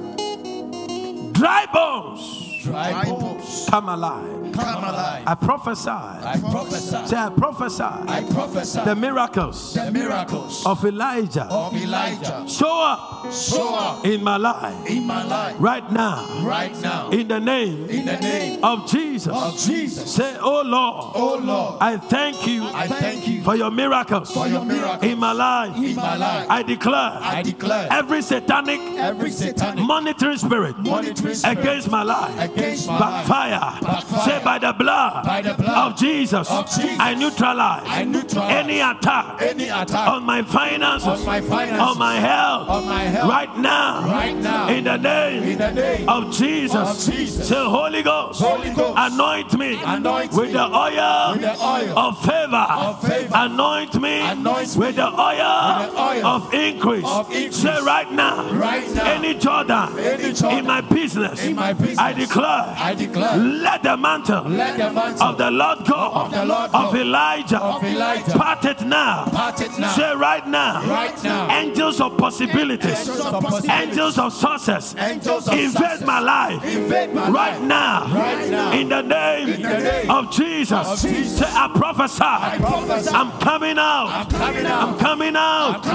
Speaker 1: Dry bones.
Speaker 3: Dry bones.
Speaker 1: Come alive.
Speaker 3: Come alive.
Speaker 1: I prophesy.
Speaker 3: I prophesy.
Speaker 1: Say, I prophesy
Speaker 3: I prophesy
Speaker 1: the miracles
Speaker 3: the miracles
Speaker 1: of Elijah
Speaker 3: of Elijah
Speaker 1: show up
Speaker 3: show up
Speaker 1: in my life
Speaker 3: in my life
Speaker 1: right now
Speaker 3: right now
Speaker 1: in the name
Speaker 3: in the name
Speaker 1: of Jesus.
Speaker 3: of Jesus.
Speaker 1: Say, Oh Lord,
Speaker 3: Oh Lord,
Speaker 1: I thank you
Speaker 3: I thank you
Speaker 1: for your miracles
Speaker 3: for your miracles
Speaker 1: in my life.
Speaker 3: in my life.
Speaker 1: I declare
Speaker 3: I declare
Speaker 1: every satanic
Speaker 3: every satanic
Speaker 1: monitoring spirit
Speaker 3: monitoring spirit
Speaker 1: against my life
Speaker 3: against my life
Speaker 1: backfire.
Speaker 3: Backfire.
Speaker 1: Say by the blood,
Speaker 3: By the blood
Speaker 1: of Jesus,
Speaker 3: of Jesus.
Speaker 1: I neutralize,
Speaker 3: I neutralize
Speaker 1: any attack
Speaker 3: any attack
Speaker 1: on my finances,
Speaker 3: on my finances,
Speaker 1: on my health,
Speaker 3: on my health,
Speaker 1: right now,
Speaker 3: right now,
Speaker 1: in the name,
Speaker 3: in the name
Speaker 1: of Jesus.
Speaker 3: of Jesus.
Speaker 1: Say, Holy Ghost,
Speaker 3: Holy Ghost,
Speaker 1: anoint me
Speaker 3: anoint
Speaker 1: with
Speaker 3: me
Speaker 1: the oil,
Speaker 3: with the oil
Speaker 1: of favor,
Speaker 3: of favor.
Speaker 1: anoint me
Speaker 3: Anoint
Speaker 1: with the oil,
Speaker 3: with the oil
Speaker 1: of increase.
Speaker 3: of increase.
Speaker 1: Say right now,
Speaker 3: Right now.
Speaker 1: any Jordan,
Speaker 3: Any Jordan
Speaker 1: in my business,
Speaker 3: in my business,
Speaker 1: I declare,
Speaker 3: I declare
Speaker 1: let the mantle,
Speaker 3: Let the mantle
Speaker 1: of the Lord God
Speaker 3: of the Lord
Speaker 1: of Elijah,
Speaker 3: of Elijah
Speaker 1: part it now.
Speaker 3: part it now.
Speaker 1: Say right now,
Speaker 3: Right now.
Speaker 1: angels of possibilities,
Speaker 3: Angels of possibilities.
Speaker 1: angels of success,
Speaker 3: Angels of
Speaker 1: invade
Speaker 3: success.
Speaker 1: my life
Speaker 3: Invade my
Speaker 1: right
Speaker 3: life.
Speaker 1: now,
Speaker 3: Right now.
Speaker 1: in the name,
Speaker 3: In the name
Speaker 1: of Jesus.
Speaker 3: of Jesus.
Speaker 1: Say, I prophesy,
Speaker 3: prophesy.
Speaker 1: I'm coming out,
Speaker 3: I'm coming out.
Speaker 1: I'm coming out,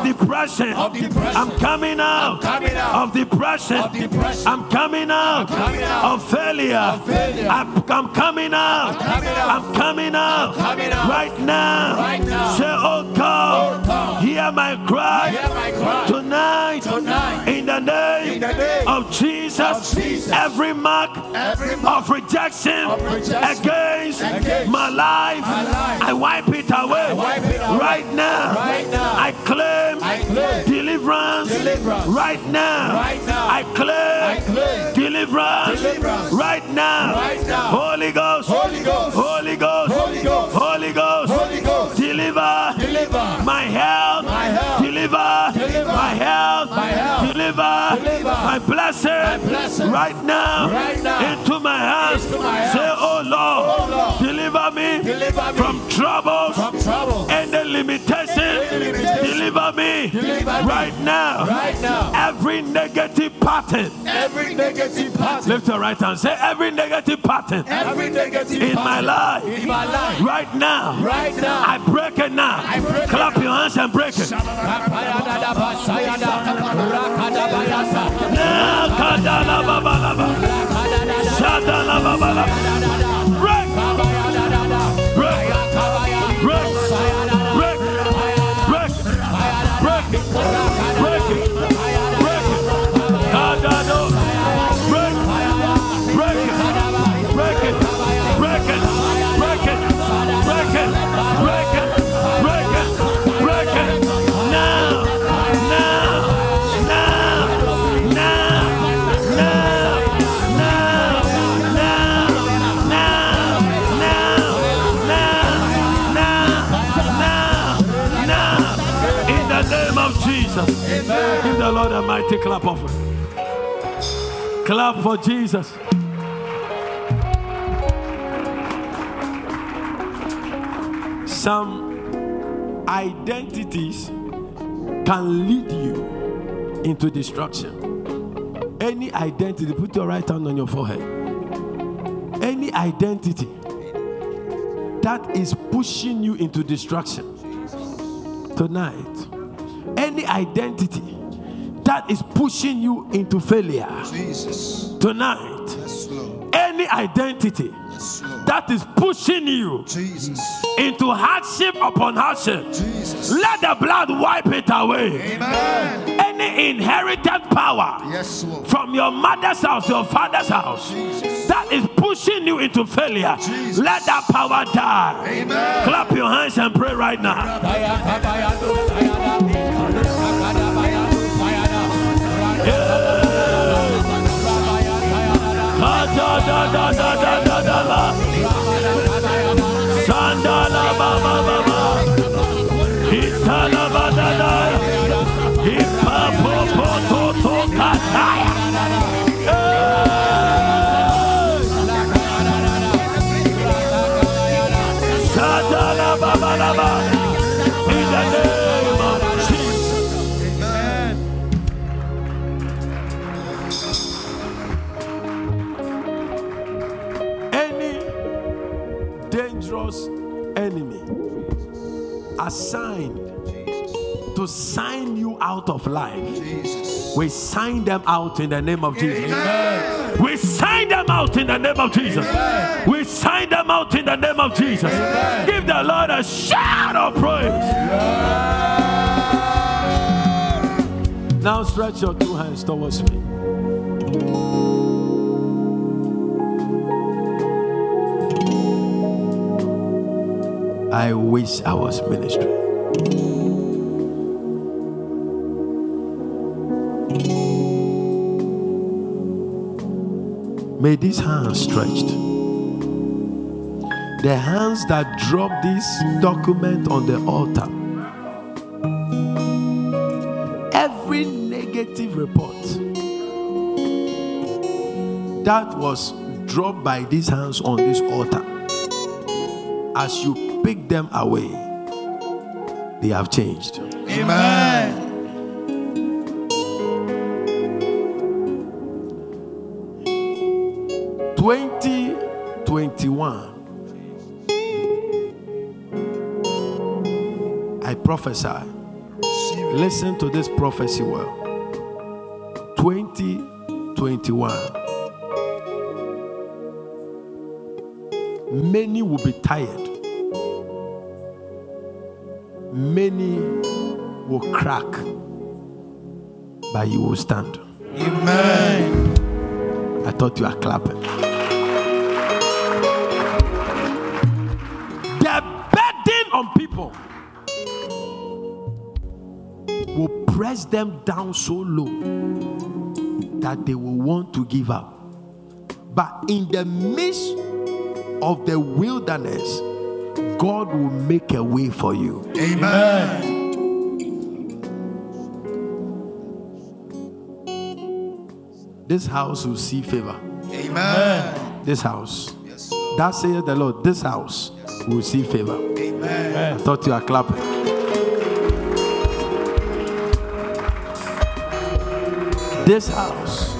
Speaker 1: of depression,
Speaker 3: Of depression.
Speaker 1: I'm coming out,
Speaker 3: coming out.
Speaker 1: of depression,
Speaker 3: Of depression.
Speaker 1: I'm coming out,
Speaker 3: coming out.
Speaker 1: of failure,
Speaker 3: Of failure.
Speaker 1: I'm, I'm coming out.
Speaker 3: I'm coming out.
Speaker 1: Right now. Say, oh God,
Speaker 3: oh
Speaker 1: hear my cry. Tonight. In the name of Jesus, every mark of rejection against my life, I wipe it away. Right now. I claim,
Speaker 3: I claim
Speaker 1: deliverance,
Speaker 3: deliverance.
Speaker 1: right now.
Speaker 3: Right now.
Speaker 1: I claim,
Speaker 3: I claim
Speaker 1: deliverance,
Speaker 3: deliverance.
Speaker 1: right now.
Speaker 3: Right now.
Speaker 1: Holy Ghost,
Speaker 3: Holy Ghost.
Speaker 1: Holy Ghost,
Speaker 3: Holy Ghost.
Speaker 1: Holy Ghost,
Speaker 3: Holy Ghost.
Speaker 1: deliver,
Speaker 3: Deliver.
Speaker 1: my health,
Speaker 3: My health.
Speaker 1: deliver,
Speaker 3: Deliver.
Speaker 1: my health. Deliver,
Speaker 3: Deliver.
Speaker 1: my blessing,
Speaker 3: My blessing.
Speaker 1: right now,
Speaker 3: Right now.
Speaker 1: into my hands.
Speaker 3: Into my hands.
Speaker 1: Say, oh Lord,
Speaker 3: Oh Lord.
Speaker 1: deliver me,
Speaker 3: Deliver me
Speaker 1: from troubles
Speaker 3: from trouble.
Speaker 1: and the limitation.
Speaker 3: Any limitation.
Speaker 1: Deliver me,
Speaker 3: Deliver me.
Speaker 1: right now.
Speaker 3: Right now.
Speaker 1: Every negative pattern.
Speaker 3: Every negative pattern.
Speaker 1: Lift your right hand. Say every negative pattern
Speaker 3: Every negative
Speaker 1: in my life.
Speaker 3: In my life.
Speaker 1: Right now.
Speaker 3: Right now.
Speaker 1: I break it now.
Speaker 3: Break it
Speaker 1: Clap your hands and break it. Sadala babalaba. Sadala ba. Mighty clap offering. Clap for Jesus. Some identities can lead you into destruction. Any identity, put your right hand on your forehead. Any identity that is pushing you into destruction tonight, any identity that is pushing you into failure
Speaker 2: Jesus.
Speaker 1: tonight,
Speaker 2: Yes, Lord.
Speaker 1: any identity
Speaker 2: Yes, Lord.
Speaker 1: that is pushing you
Speaker 2: Jesus.
Speaker 1: into hardship upon hardship,
Speaker 2: Jesus.
Speaker 1: let the blood wipe it away.
Speaker 2: Amen.
Speaker 1: Any inherited power
Speaker 2: Yes, Lord.
Speaker 1: from your mother's house, your father's house,
Speaker 2: Jesus.
Speaker 1: that is pushing you into failure,
Speaker 2: Jesus.
Speaker 1: let that power die.
Speaker 2: Amen.
Speaker 1: Clap your hands and pray right now. da da da da da
Speaker 2: da
Speaker 1: da. Sandala ba. Assigned to sign you out of life,
Speaker 2: Jesus.
Speaker 1: we sign them out in the name of Jesus.
Speaker 2: Amen.
Speaker 1: We sign them out in the name of Jesus. We sign them out in the name of Jesus. Give the Lord a shout of praise. Now stretch your two hands towards me. I wish I was ministering. May these hands stretched. The hands that drop this document on the altar. Every negative report that was dropped by these hands on this altar, as you pick them away, they have changed.
Speaker 2: Amen.
Speaker 1: Twenty twenty-one. I prophesy. Listen to this prophecy well. 2021. Many will be tired. Many will crack. But you will stand.
Speaker 2: Amen.
Speaker 1: I thought you were clapping. The burden on people will press them down so low that they will want to give up. But in the midst of the wilderness, God will make a way for you.
Speaker 2: Amen.
Speaker 1: This house will see favor.
Speaker 2: Amen.
Speaker 1: This house.
Speaker 2: Yes.
Speaker 1: That saith the Lord. This house will see favor.
Speaker 2: Amen.
Speaker 1: I thought you were clapping. This house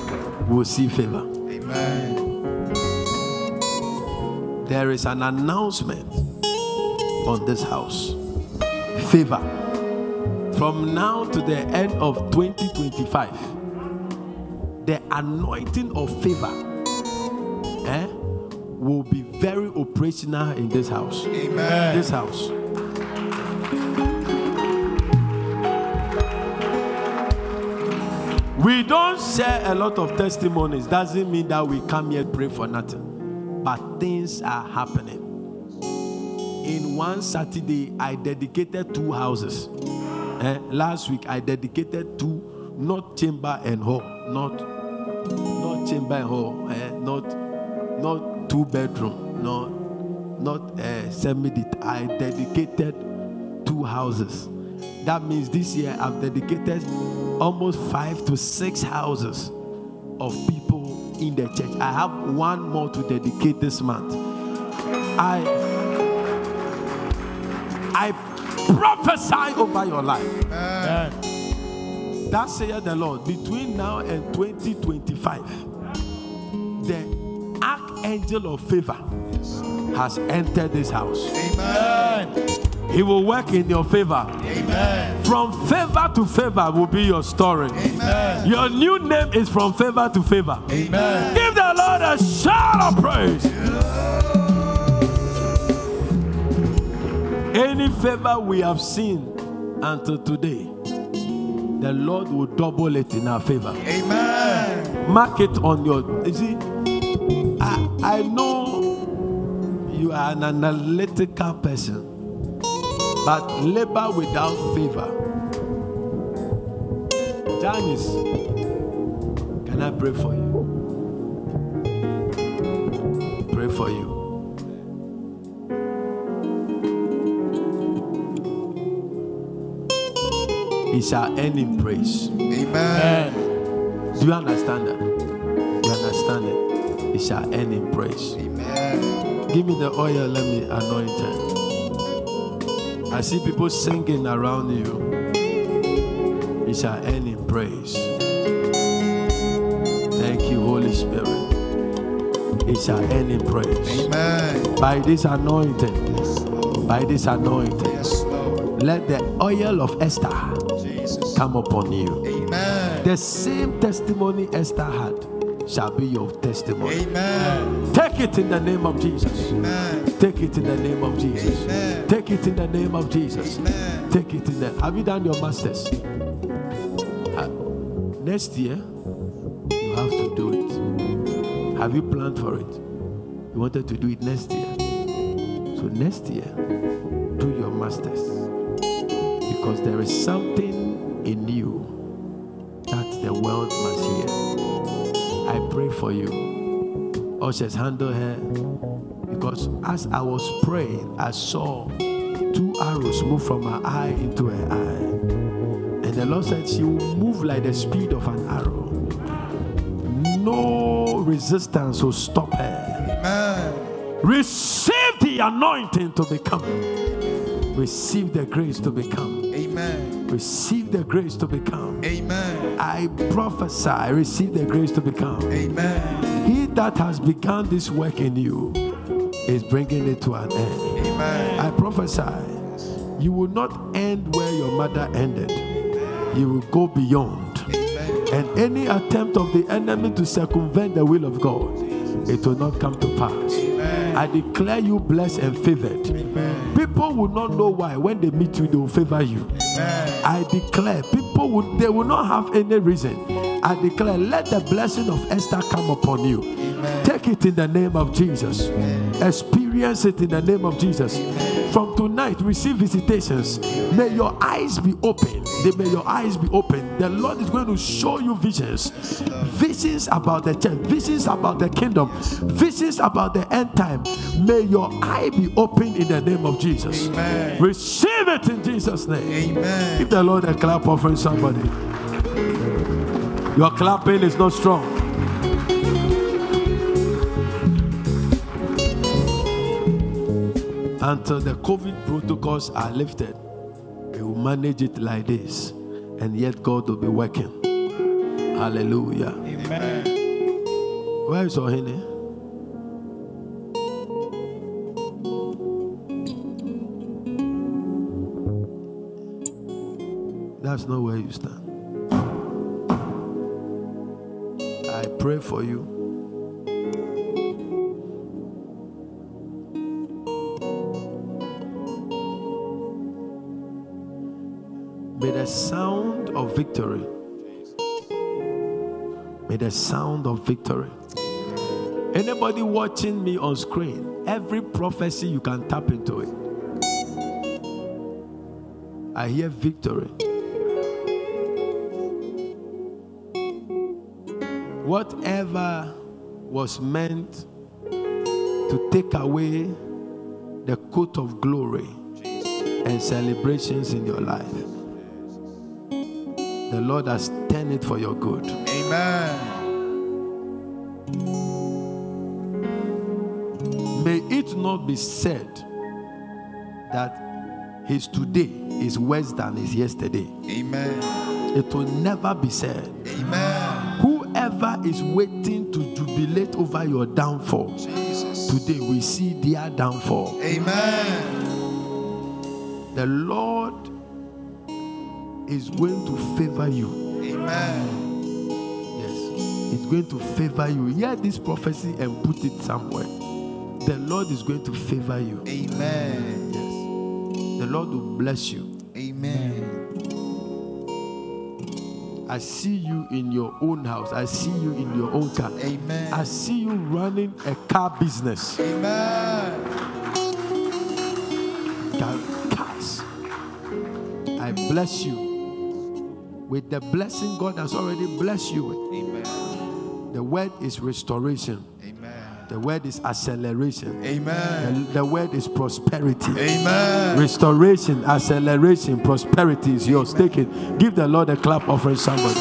Speaker 1: will see favor.
Speaker 2: Amen.
Speaker 1: There is an announcement on this house. Favor. From now to the end of 2025, the anointing of favor eh, will be very operational in this house.
Speaker 2: Amen.
Speaker 1: This house. We don't share a lot of testimonies. Doesn't mean that we come here pray for nothing. But things are happening. In one Saturday, I dedicated two houses. Eh, last week, I dedicated two, not chamber and hall, not not chamber and hall, eh, not not two bedroom, not not uh, semi I dedicated two houses, That means this year I've dedicated almost five to six houses of people in the church. I have one more to dedicate this month. I I prophesy over your life. That saith the Lord. Between now and 2025, the archangel of favor has entered this house. He will work in your favor. From favor to favor will be your story. Your new name is from favor to favor. Amen. Give the Lord a shout of praise. Any favor we have seen until today, the Lord will double it in our favor. Amen. Mark it on your. You see, I, I know you are an analytical person, but labor without favor. Janice, can I pray for you? Pray for you. It shall end in praise.
Speaker 3: Amen.
Speaker 1: Do you understand that? You understand it? It shall end in praise.
Speaker 3: Amen.
Speaker 1: Give me the oil, let me anoint it. I see people singing around you. It shall end in praise. Thank you, Holy Spirit. It shall end in praise.
Speaker 3: Amen.
Speaker 1: By this anointing,
Speaker 3: Yes,
Speaker 1: by this anointing,
Speaker 3: Yes, Lord.
Speaker 1: let the oil of Esther. Come upon you.
Speaker 3: Amen.
Speaker 1: The same testimony Esther had shall be your testimony.
Speaker 3: Amen.
Speaker 1: Take it in the name of Jesus.
Speaker 3: Amen.
Speaker 1: Take it in the name of Jesus.
Speaker 3: Amen.
Speaker 1: Take it in the name of Jesus.
Speaker 3: Amen.
Speaker 1: Take it in the. Have you done your masters? Uh, next year, you have to do it. Have you planned for it? You wanted to do it next year. So next year, do your masters because there is something for you. Ushers, handle her because as I was praying, I saw two arrows move from her eye into her eye. And the Lord said she will move like the speed of an arrow. No resistance will stop her.
Speaker 3: Amen.
Speaker 1: Receive the anointing to become. Receive the grace to become.
Speaker 3: Amen.
Speaker 1: Receive the grace to become.
Speaker 3: Amen.
Speaker 1: I prophesy, I receive the grace to become.
Speaker 3: Amen.
Speaker 1: He that has begun this work in you is bringing it to an end.
Speaker 3: Amen.
Speaker 1: I prophesy, you will not end where your mother ended, you will go beyond.
Speaker 3: Amen.
Speaker 1: And any attempt of the enemy to circumvent the will of God, it will not come to pass.
Speaker 3: Amen.
Speaker 1: I declare you blessed and favored.
Speaker 3: Amen.
Speaker 1: People will not know why. When they meet you, they will favor you.
Speaker 3: Amen.
Speaker 1: I declare people will they will not have any reason. I declare let the blessing of Esther come upon you.
Speaker 3: Amen.
Speaker 1: Take it in the name of Jesus. Experience it in the name of Jesus. From tonight, receive visitations. May your eyes be open. May your eyes be open. The Lord is going to show you visions. Visions about the church, visions about the kingdom, visions about the end time. May your eye be open in the name of Jesus.
Speaker 3: Amen.
Speaker 1: Receive it in Jesus' name.
Speaker 3: Amen.
Speaker 1: Give the Lord a clap offering somebody. Your clapping is not strong. Until the COVID protocols are lifted, we will manage it like this, and yet God will be working. Hallelujah.
Speaker 3: Amen.
Speaker 1: Where is Ohene? That's not where you stand. I pray for you. Victory, may the sound of victory. Anybody watching me on screen, every prophecy you can tap into it. I hear victory. Whatever was meant to take away the coat of glory and celebrations in your life, the Lord has turned it for your good.
Speaker 2: Amen.
Speaker 1: May it not be said that his today is worse than his yesterday.
Speaker 2: Amen.
Speaker 1: It will never be said.
Speaker 2: Amen.
Speaker 1: Whoever is waiting to jubilate over your downfall,
Speaker 2: Jesus.
Speaker 1: today we see their downfall.
Speaker 2: Amen.
Speaker 1: The Lord is going to favor you.
Speaker 2: Amen.
Speaker 1: Yes, It's going to favor you. Hear this prophecy and put it somewhere. The Lord is going to favor you.
Speaker 2: Amen.
Speaker 1: Yes, the Lord will bless you.
Speaker 2: Amen.
Speaker 1: I see you in your own house. I see you in your own car.
Speaker 2: Amen.
Speaker 1: I see you running a car business.
Speaker 2: Amen.
Speaker 1: Car- Cars. I bless you with the blessing God has already blessed you with.
Speaker 2: Amen.
Speaker 1: The word is restoration.
Speaker 2: Amen.
Speaker 1: The word is acceleration.
Speaker 2: Amen.
Speaker 1: The, the word is prosperity.
Speaker 2: Amen.
Speaker 1: Restoration, acceleration, prosperity is yours. Take it. Give the Lord a clap offering somebody.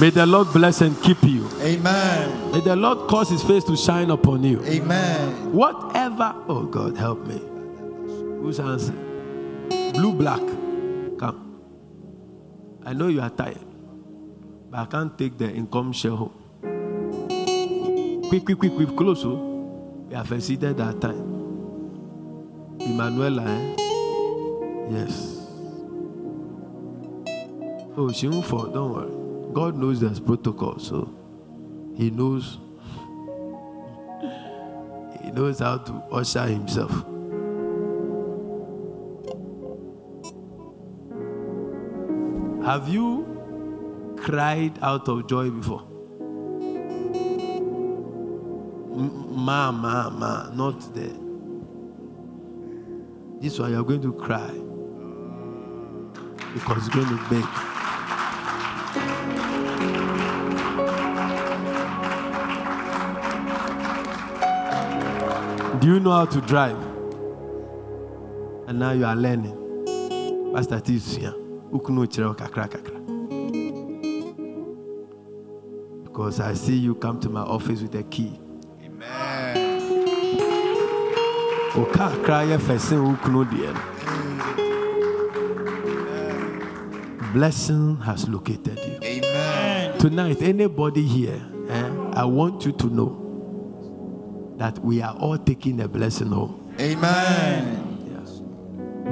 Speaker 1: May the Lord bless and keep you.
Speaker 2: Amen.
Speaker 1: May the Lord cause his face to shine upon you.
Speaker 2: Amen.
Speaker 1: Whatever, oh God, help me. Who's answer? Blue, black. I know you are tired, but I can't take the income share home. Quick, quick, quick, quick, close. Oh. We have exceeded that time. Emanuela, eh? Yes. Oh, she won't fall, don't worry. God knows there's protocol, so He knows he knows how to usher himself. Have you cried out of joy before? Ma, ma, ma, not there. This one you're going to cry because you're going to beg. Do you know how to drive? And now you are learning. Pastor Tisia, chira kakra kakra. Because I see you come to my office with a key.
Speaker 2: Amen.
Speaker 1: Oka kakra ye fese deɛ. Blessing has located you.
Speaker 2: Amen.
Speaker 1: Tonight, anybody here, eh, I want you to know that we are all taking a blessing home.
Speaker 2: Amen.
Speaker 1: Yes.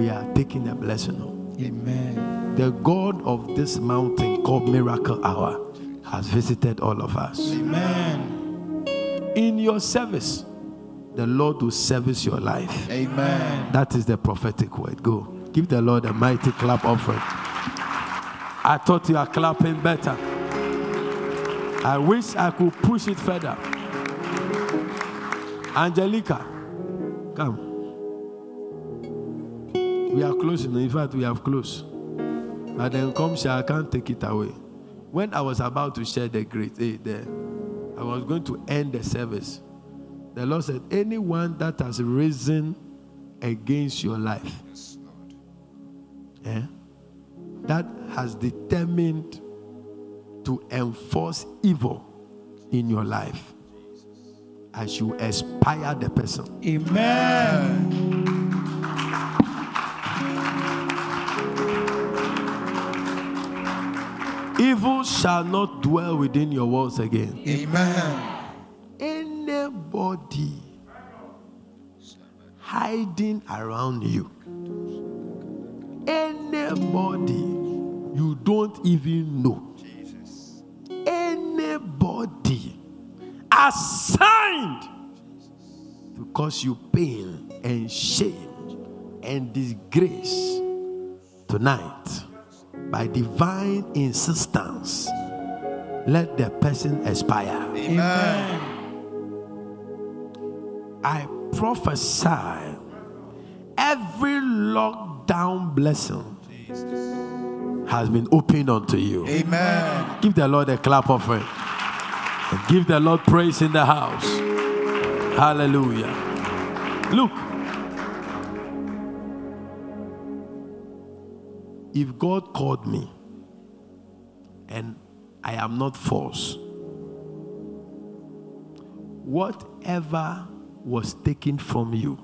Speaker 1: We are taking a blessing home.
Speaker 2: Amen.
Speaker 1: The God of this mountain called Miracle Hour has visited all of us.
Speaker 2: Amen.
Speaker 1: In your service, the Lord will service your life.
Speaker 2: Amen.
Speaker 1: That is the prophetic word. Go. Give the Lord a mighty clap offering. I thought you are clapping better. I wish I could push it further. Angelica, come. We are closing. In fact, we have closed. But then come share, I can't take it away. When I was about to share the great, eh, the, I was going to end the service. The Lord said, anyone that has risen against your life, eh, that has determined to enforce evil in your life, as you expire the person.
Speaker 2: Amen.
Speaker 1: Evil shall not dwell within your walls again.
Speaker 2: Amen.
Speaker 1: Anybody hiding around you, anybody you don't even know, anybody assigned to cause you pain and shame and disgrace tonight by divine insistence let the person expire.
Speaker 2: Amen.
Speaker 1: i prophesy every lockdown blessing has been opened unto you.
Speaker 2: Amen.
Speaker 1: give the lord a clap offering. And give the lord praise in the house. Hallelujah. Look if God called me and I am not false, whatever was taken from you,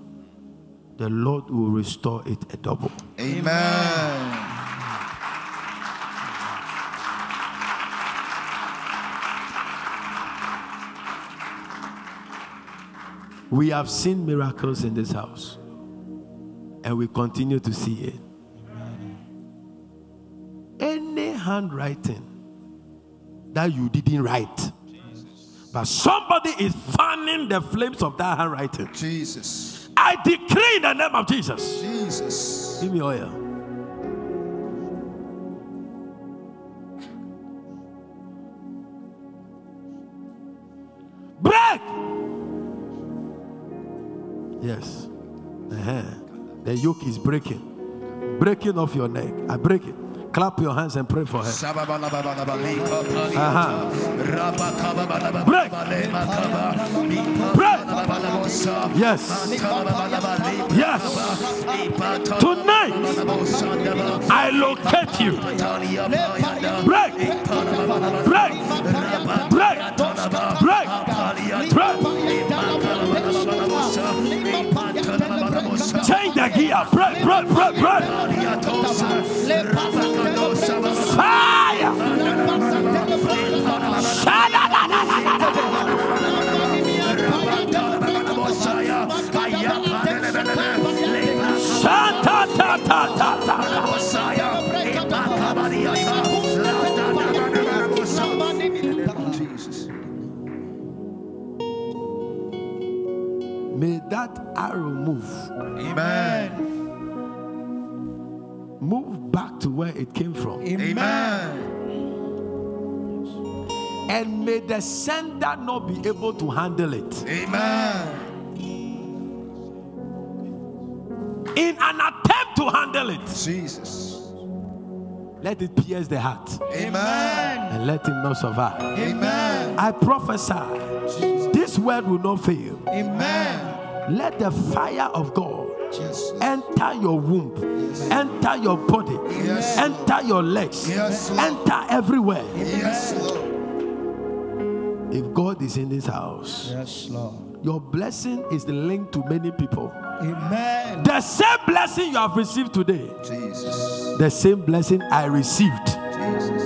Speaker 1: the Lord will restore it a double.
Speaker 4: Amen.
Speaker 1: We have seen miracles in this house, and we continue to see it. Handwriting that you didn't write, but somebody is fanning the flames of that handwriting.
Speaker 4: Jesus.
Speaker 1: I decree in the name of Jesus.
Speaker 4: Jesus.
Speaker 1: Give me oil. Break. Yes. Uh-huh. The yoke is breaking. Breaking off your neck. I break it. Clap your hands and pray for her. Uh-huh. Break. Break. Yes. Yes. Tonight, I locate you. Break. Break. Break. Break. Change the gear. Break. Break. Break. Break. Fire. May that arrow move.
Speaker 4: Amen.
Speaker 1: Move back to where it came from.
Speaker 4: Amen.
Speaker 1: And may the sender not be able to handle it.
Speaker 4: Amen.
Speaker 1: In an attempt to handle it,
Speaker 4: Jesus.
Speaker 1: let it pierce the heart
Speaker 4: Amen.
Speaker 1: and let him not survive.
Speaker 4: Amen.
Speaker 1: I prophesy this word will not fail.
Speaker 4: Amen.
Speaker 1: Let the fire of God. Enter your womb, enter your body, enter your legs, enter everywhere.
Speaker 4: Yes,
Speaker 1: If God is in this house,
Speaker 3: Yes, Lord.
Speaker 1: your blessing is linked to many people.
Speaker 3: Amen.
Speaker 1: The same blessing you have received today,
Speaker 4: Jesus.
Speaker 1: the same blessing I received
Speaker 4: Jesus.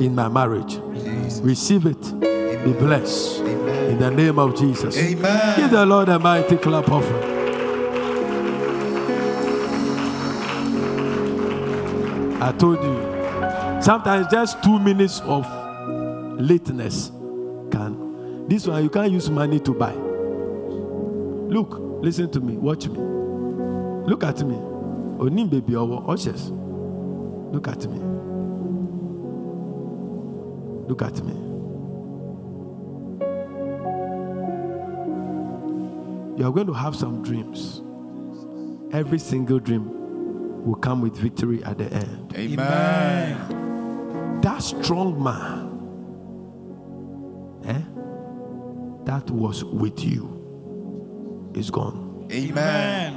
Speaker 1: in my marriage.
Speaker 4: Jesus.
Speaker 1: Receive it. Be blessed. In the name of Jesus. Amen. Give
Speaker 4: Amen.
Speaker 1: the Lord a mighty clap offering. I told you, sometimes just two minutes of lateness can. This one you can't use money to buy. Look, listen to me, watch me. Look at me. Onim baby or ushers. Look at me. Look at me. You are going to have some dreams. Every single dream will come with victory at the end.
Speaker 4: Amen.
Speaker 1: That strong man, eh, that was with you, is gone.
Speaker 4: Amen.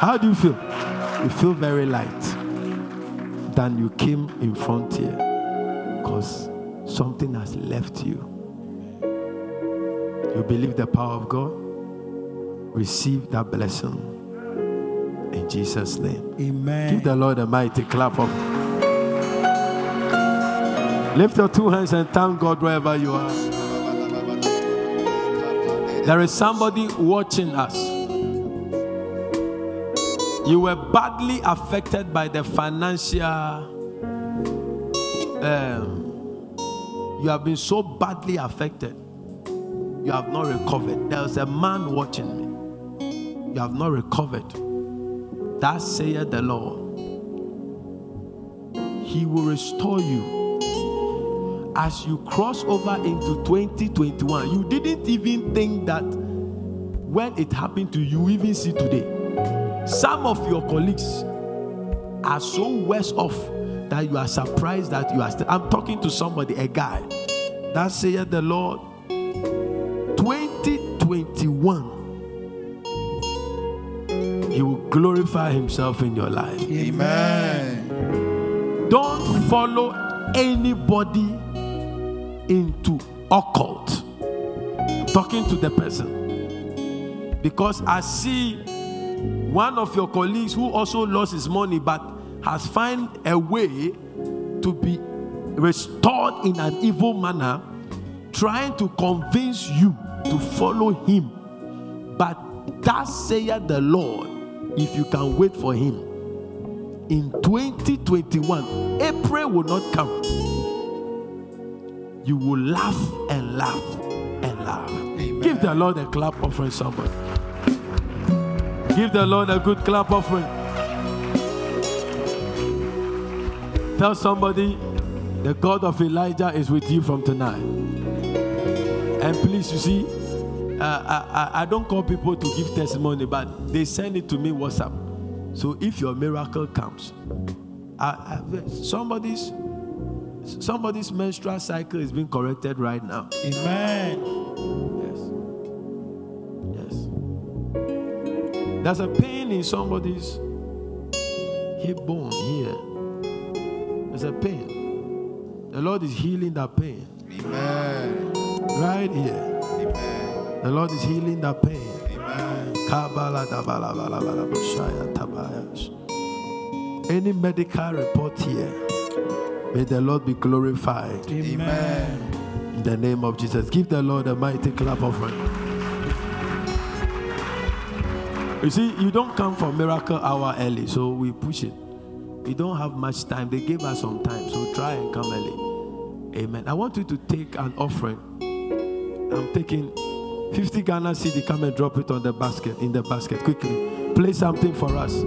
Speaker 1: How do you feel? You feel very light than you came in front here because something has left you. You believe the power of God? Receive that blessing in Jesus' name.
Speaker 3: Amen.
Speaker 1: Give the Lord a mighty clap of. Lift your two hands and thank God wherever you are. There is somebody watching us. You were badly affected by the financial. Um, you have been so badly affected. You have not recovered. There's a man watching me. You have not recovered. That saith the Lord. He will restore you. As you cross over into 2021, you didn't even think that when it happened to you, you even see today. Some of your colleagues are so worse off that you are surprised that you are still. I'm talking to somebody, a guy. That saith the Lord. 2021 He will glorify Himself in your life.
Speaker 4: Amen.
Speaker 1: Don't follow anybody into occult. I'm Talking to the person. Because I see one of your colleagues who also lost his money but has found a way to be restored in an evil manner, trying to convince you to follow him. But that saith the Lord, if you can wait for him in 2021, April will not come. You will laugh and laugh and laugh. Give the Lord a clap offering, somebody. Give the Lord a good clap offering. Tell somebody the God of Elijah is with you from tonight. And please, you see, uh, I, I, I don't call people to give testimony, but they send it to me WhatsApp. So if your miracle comes, I, I, somebody's somebody's menstrual cycle is being corrected right now.
Speaker 4: Amen.
Speaker 1: Yes. Yes. There's a pain in somebody's hip bone here. There's a pain. The Lord is healing that pain
Speaker 4: Amen.
Speaker 1: right here. The Lord is healing that pain.
Speaker 4: Amen.
Speaker 1: Any medical report here, may the Lord be glorified
Speaker 4: Amen.
Speaker 1: in the name of Jesus. Give the Lord a mighty clap offering. You see, you don't come for miracle hour early, so we push it. We don't have much time. They gave us some time, so try and come early. Amen. I want you to take an offering. I'm taking 50 Ghana cedi. Come and drop it on the basket, in the basket quickly. Play something for us.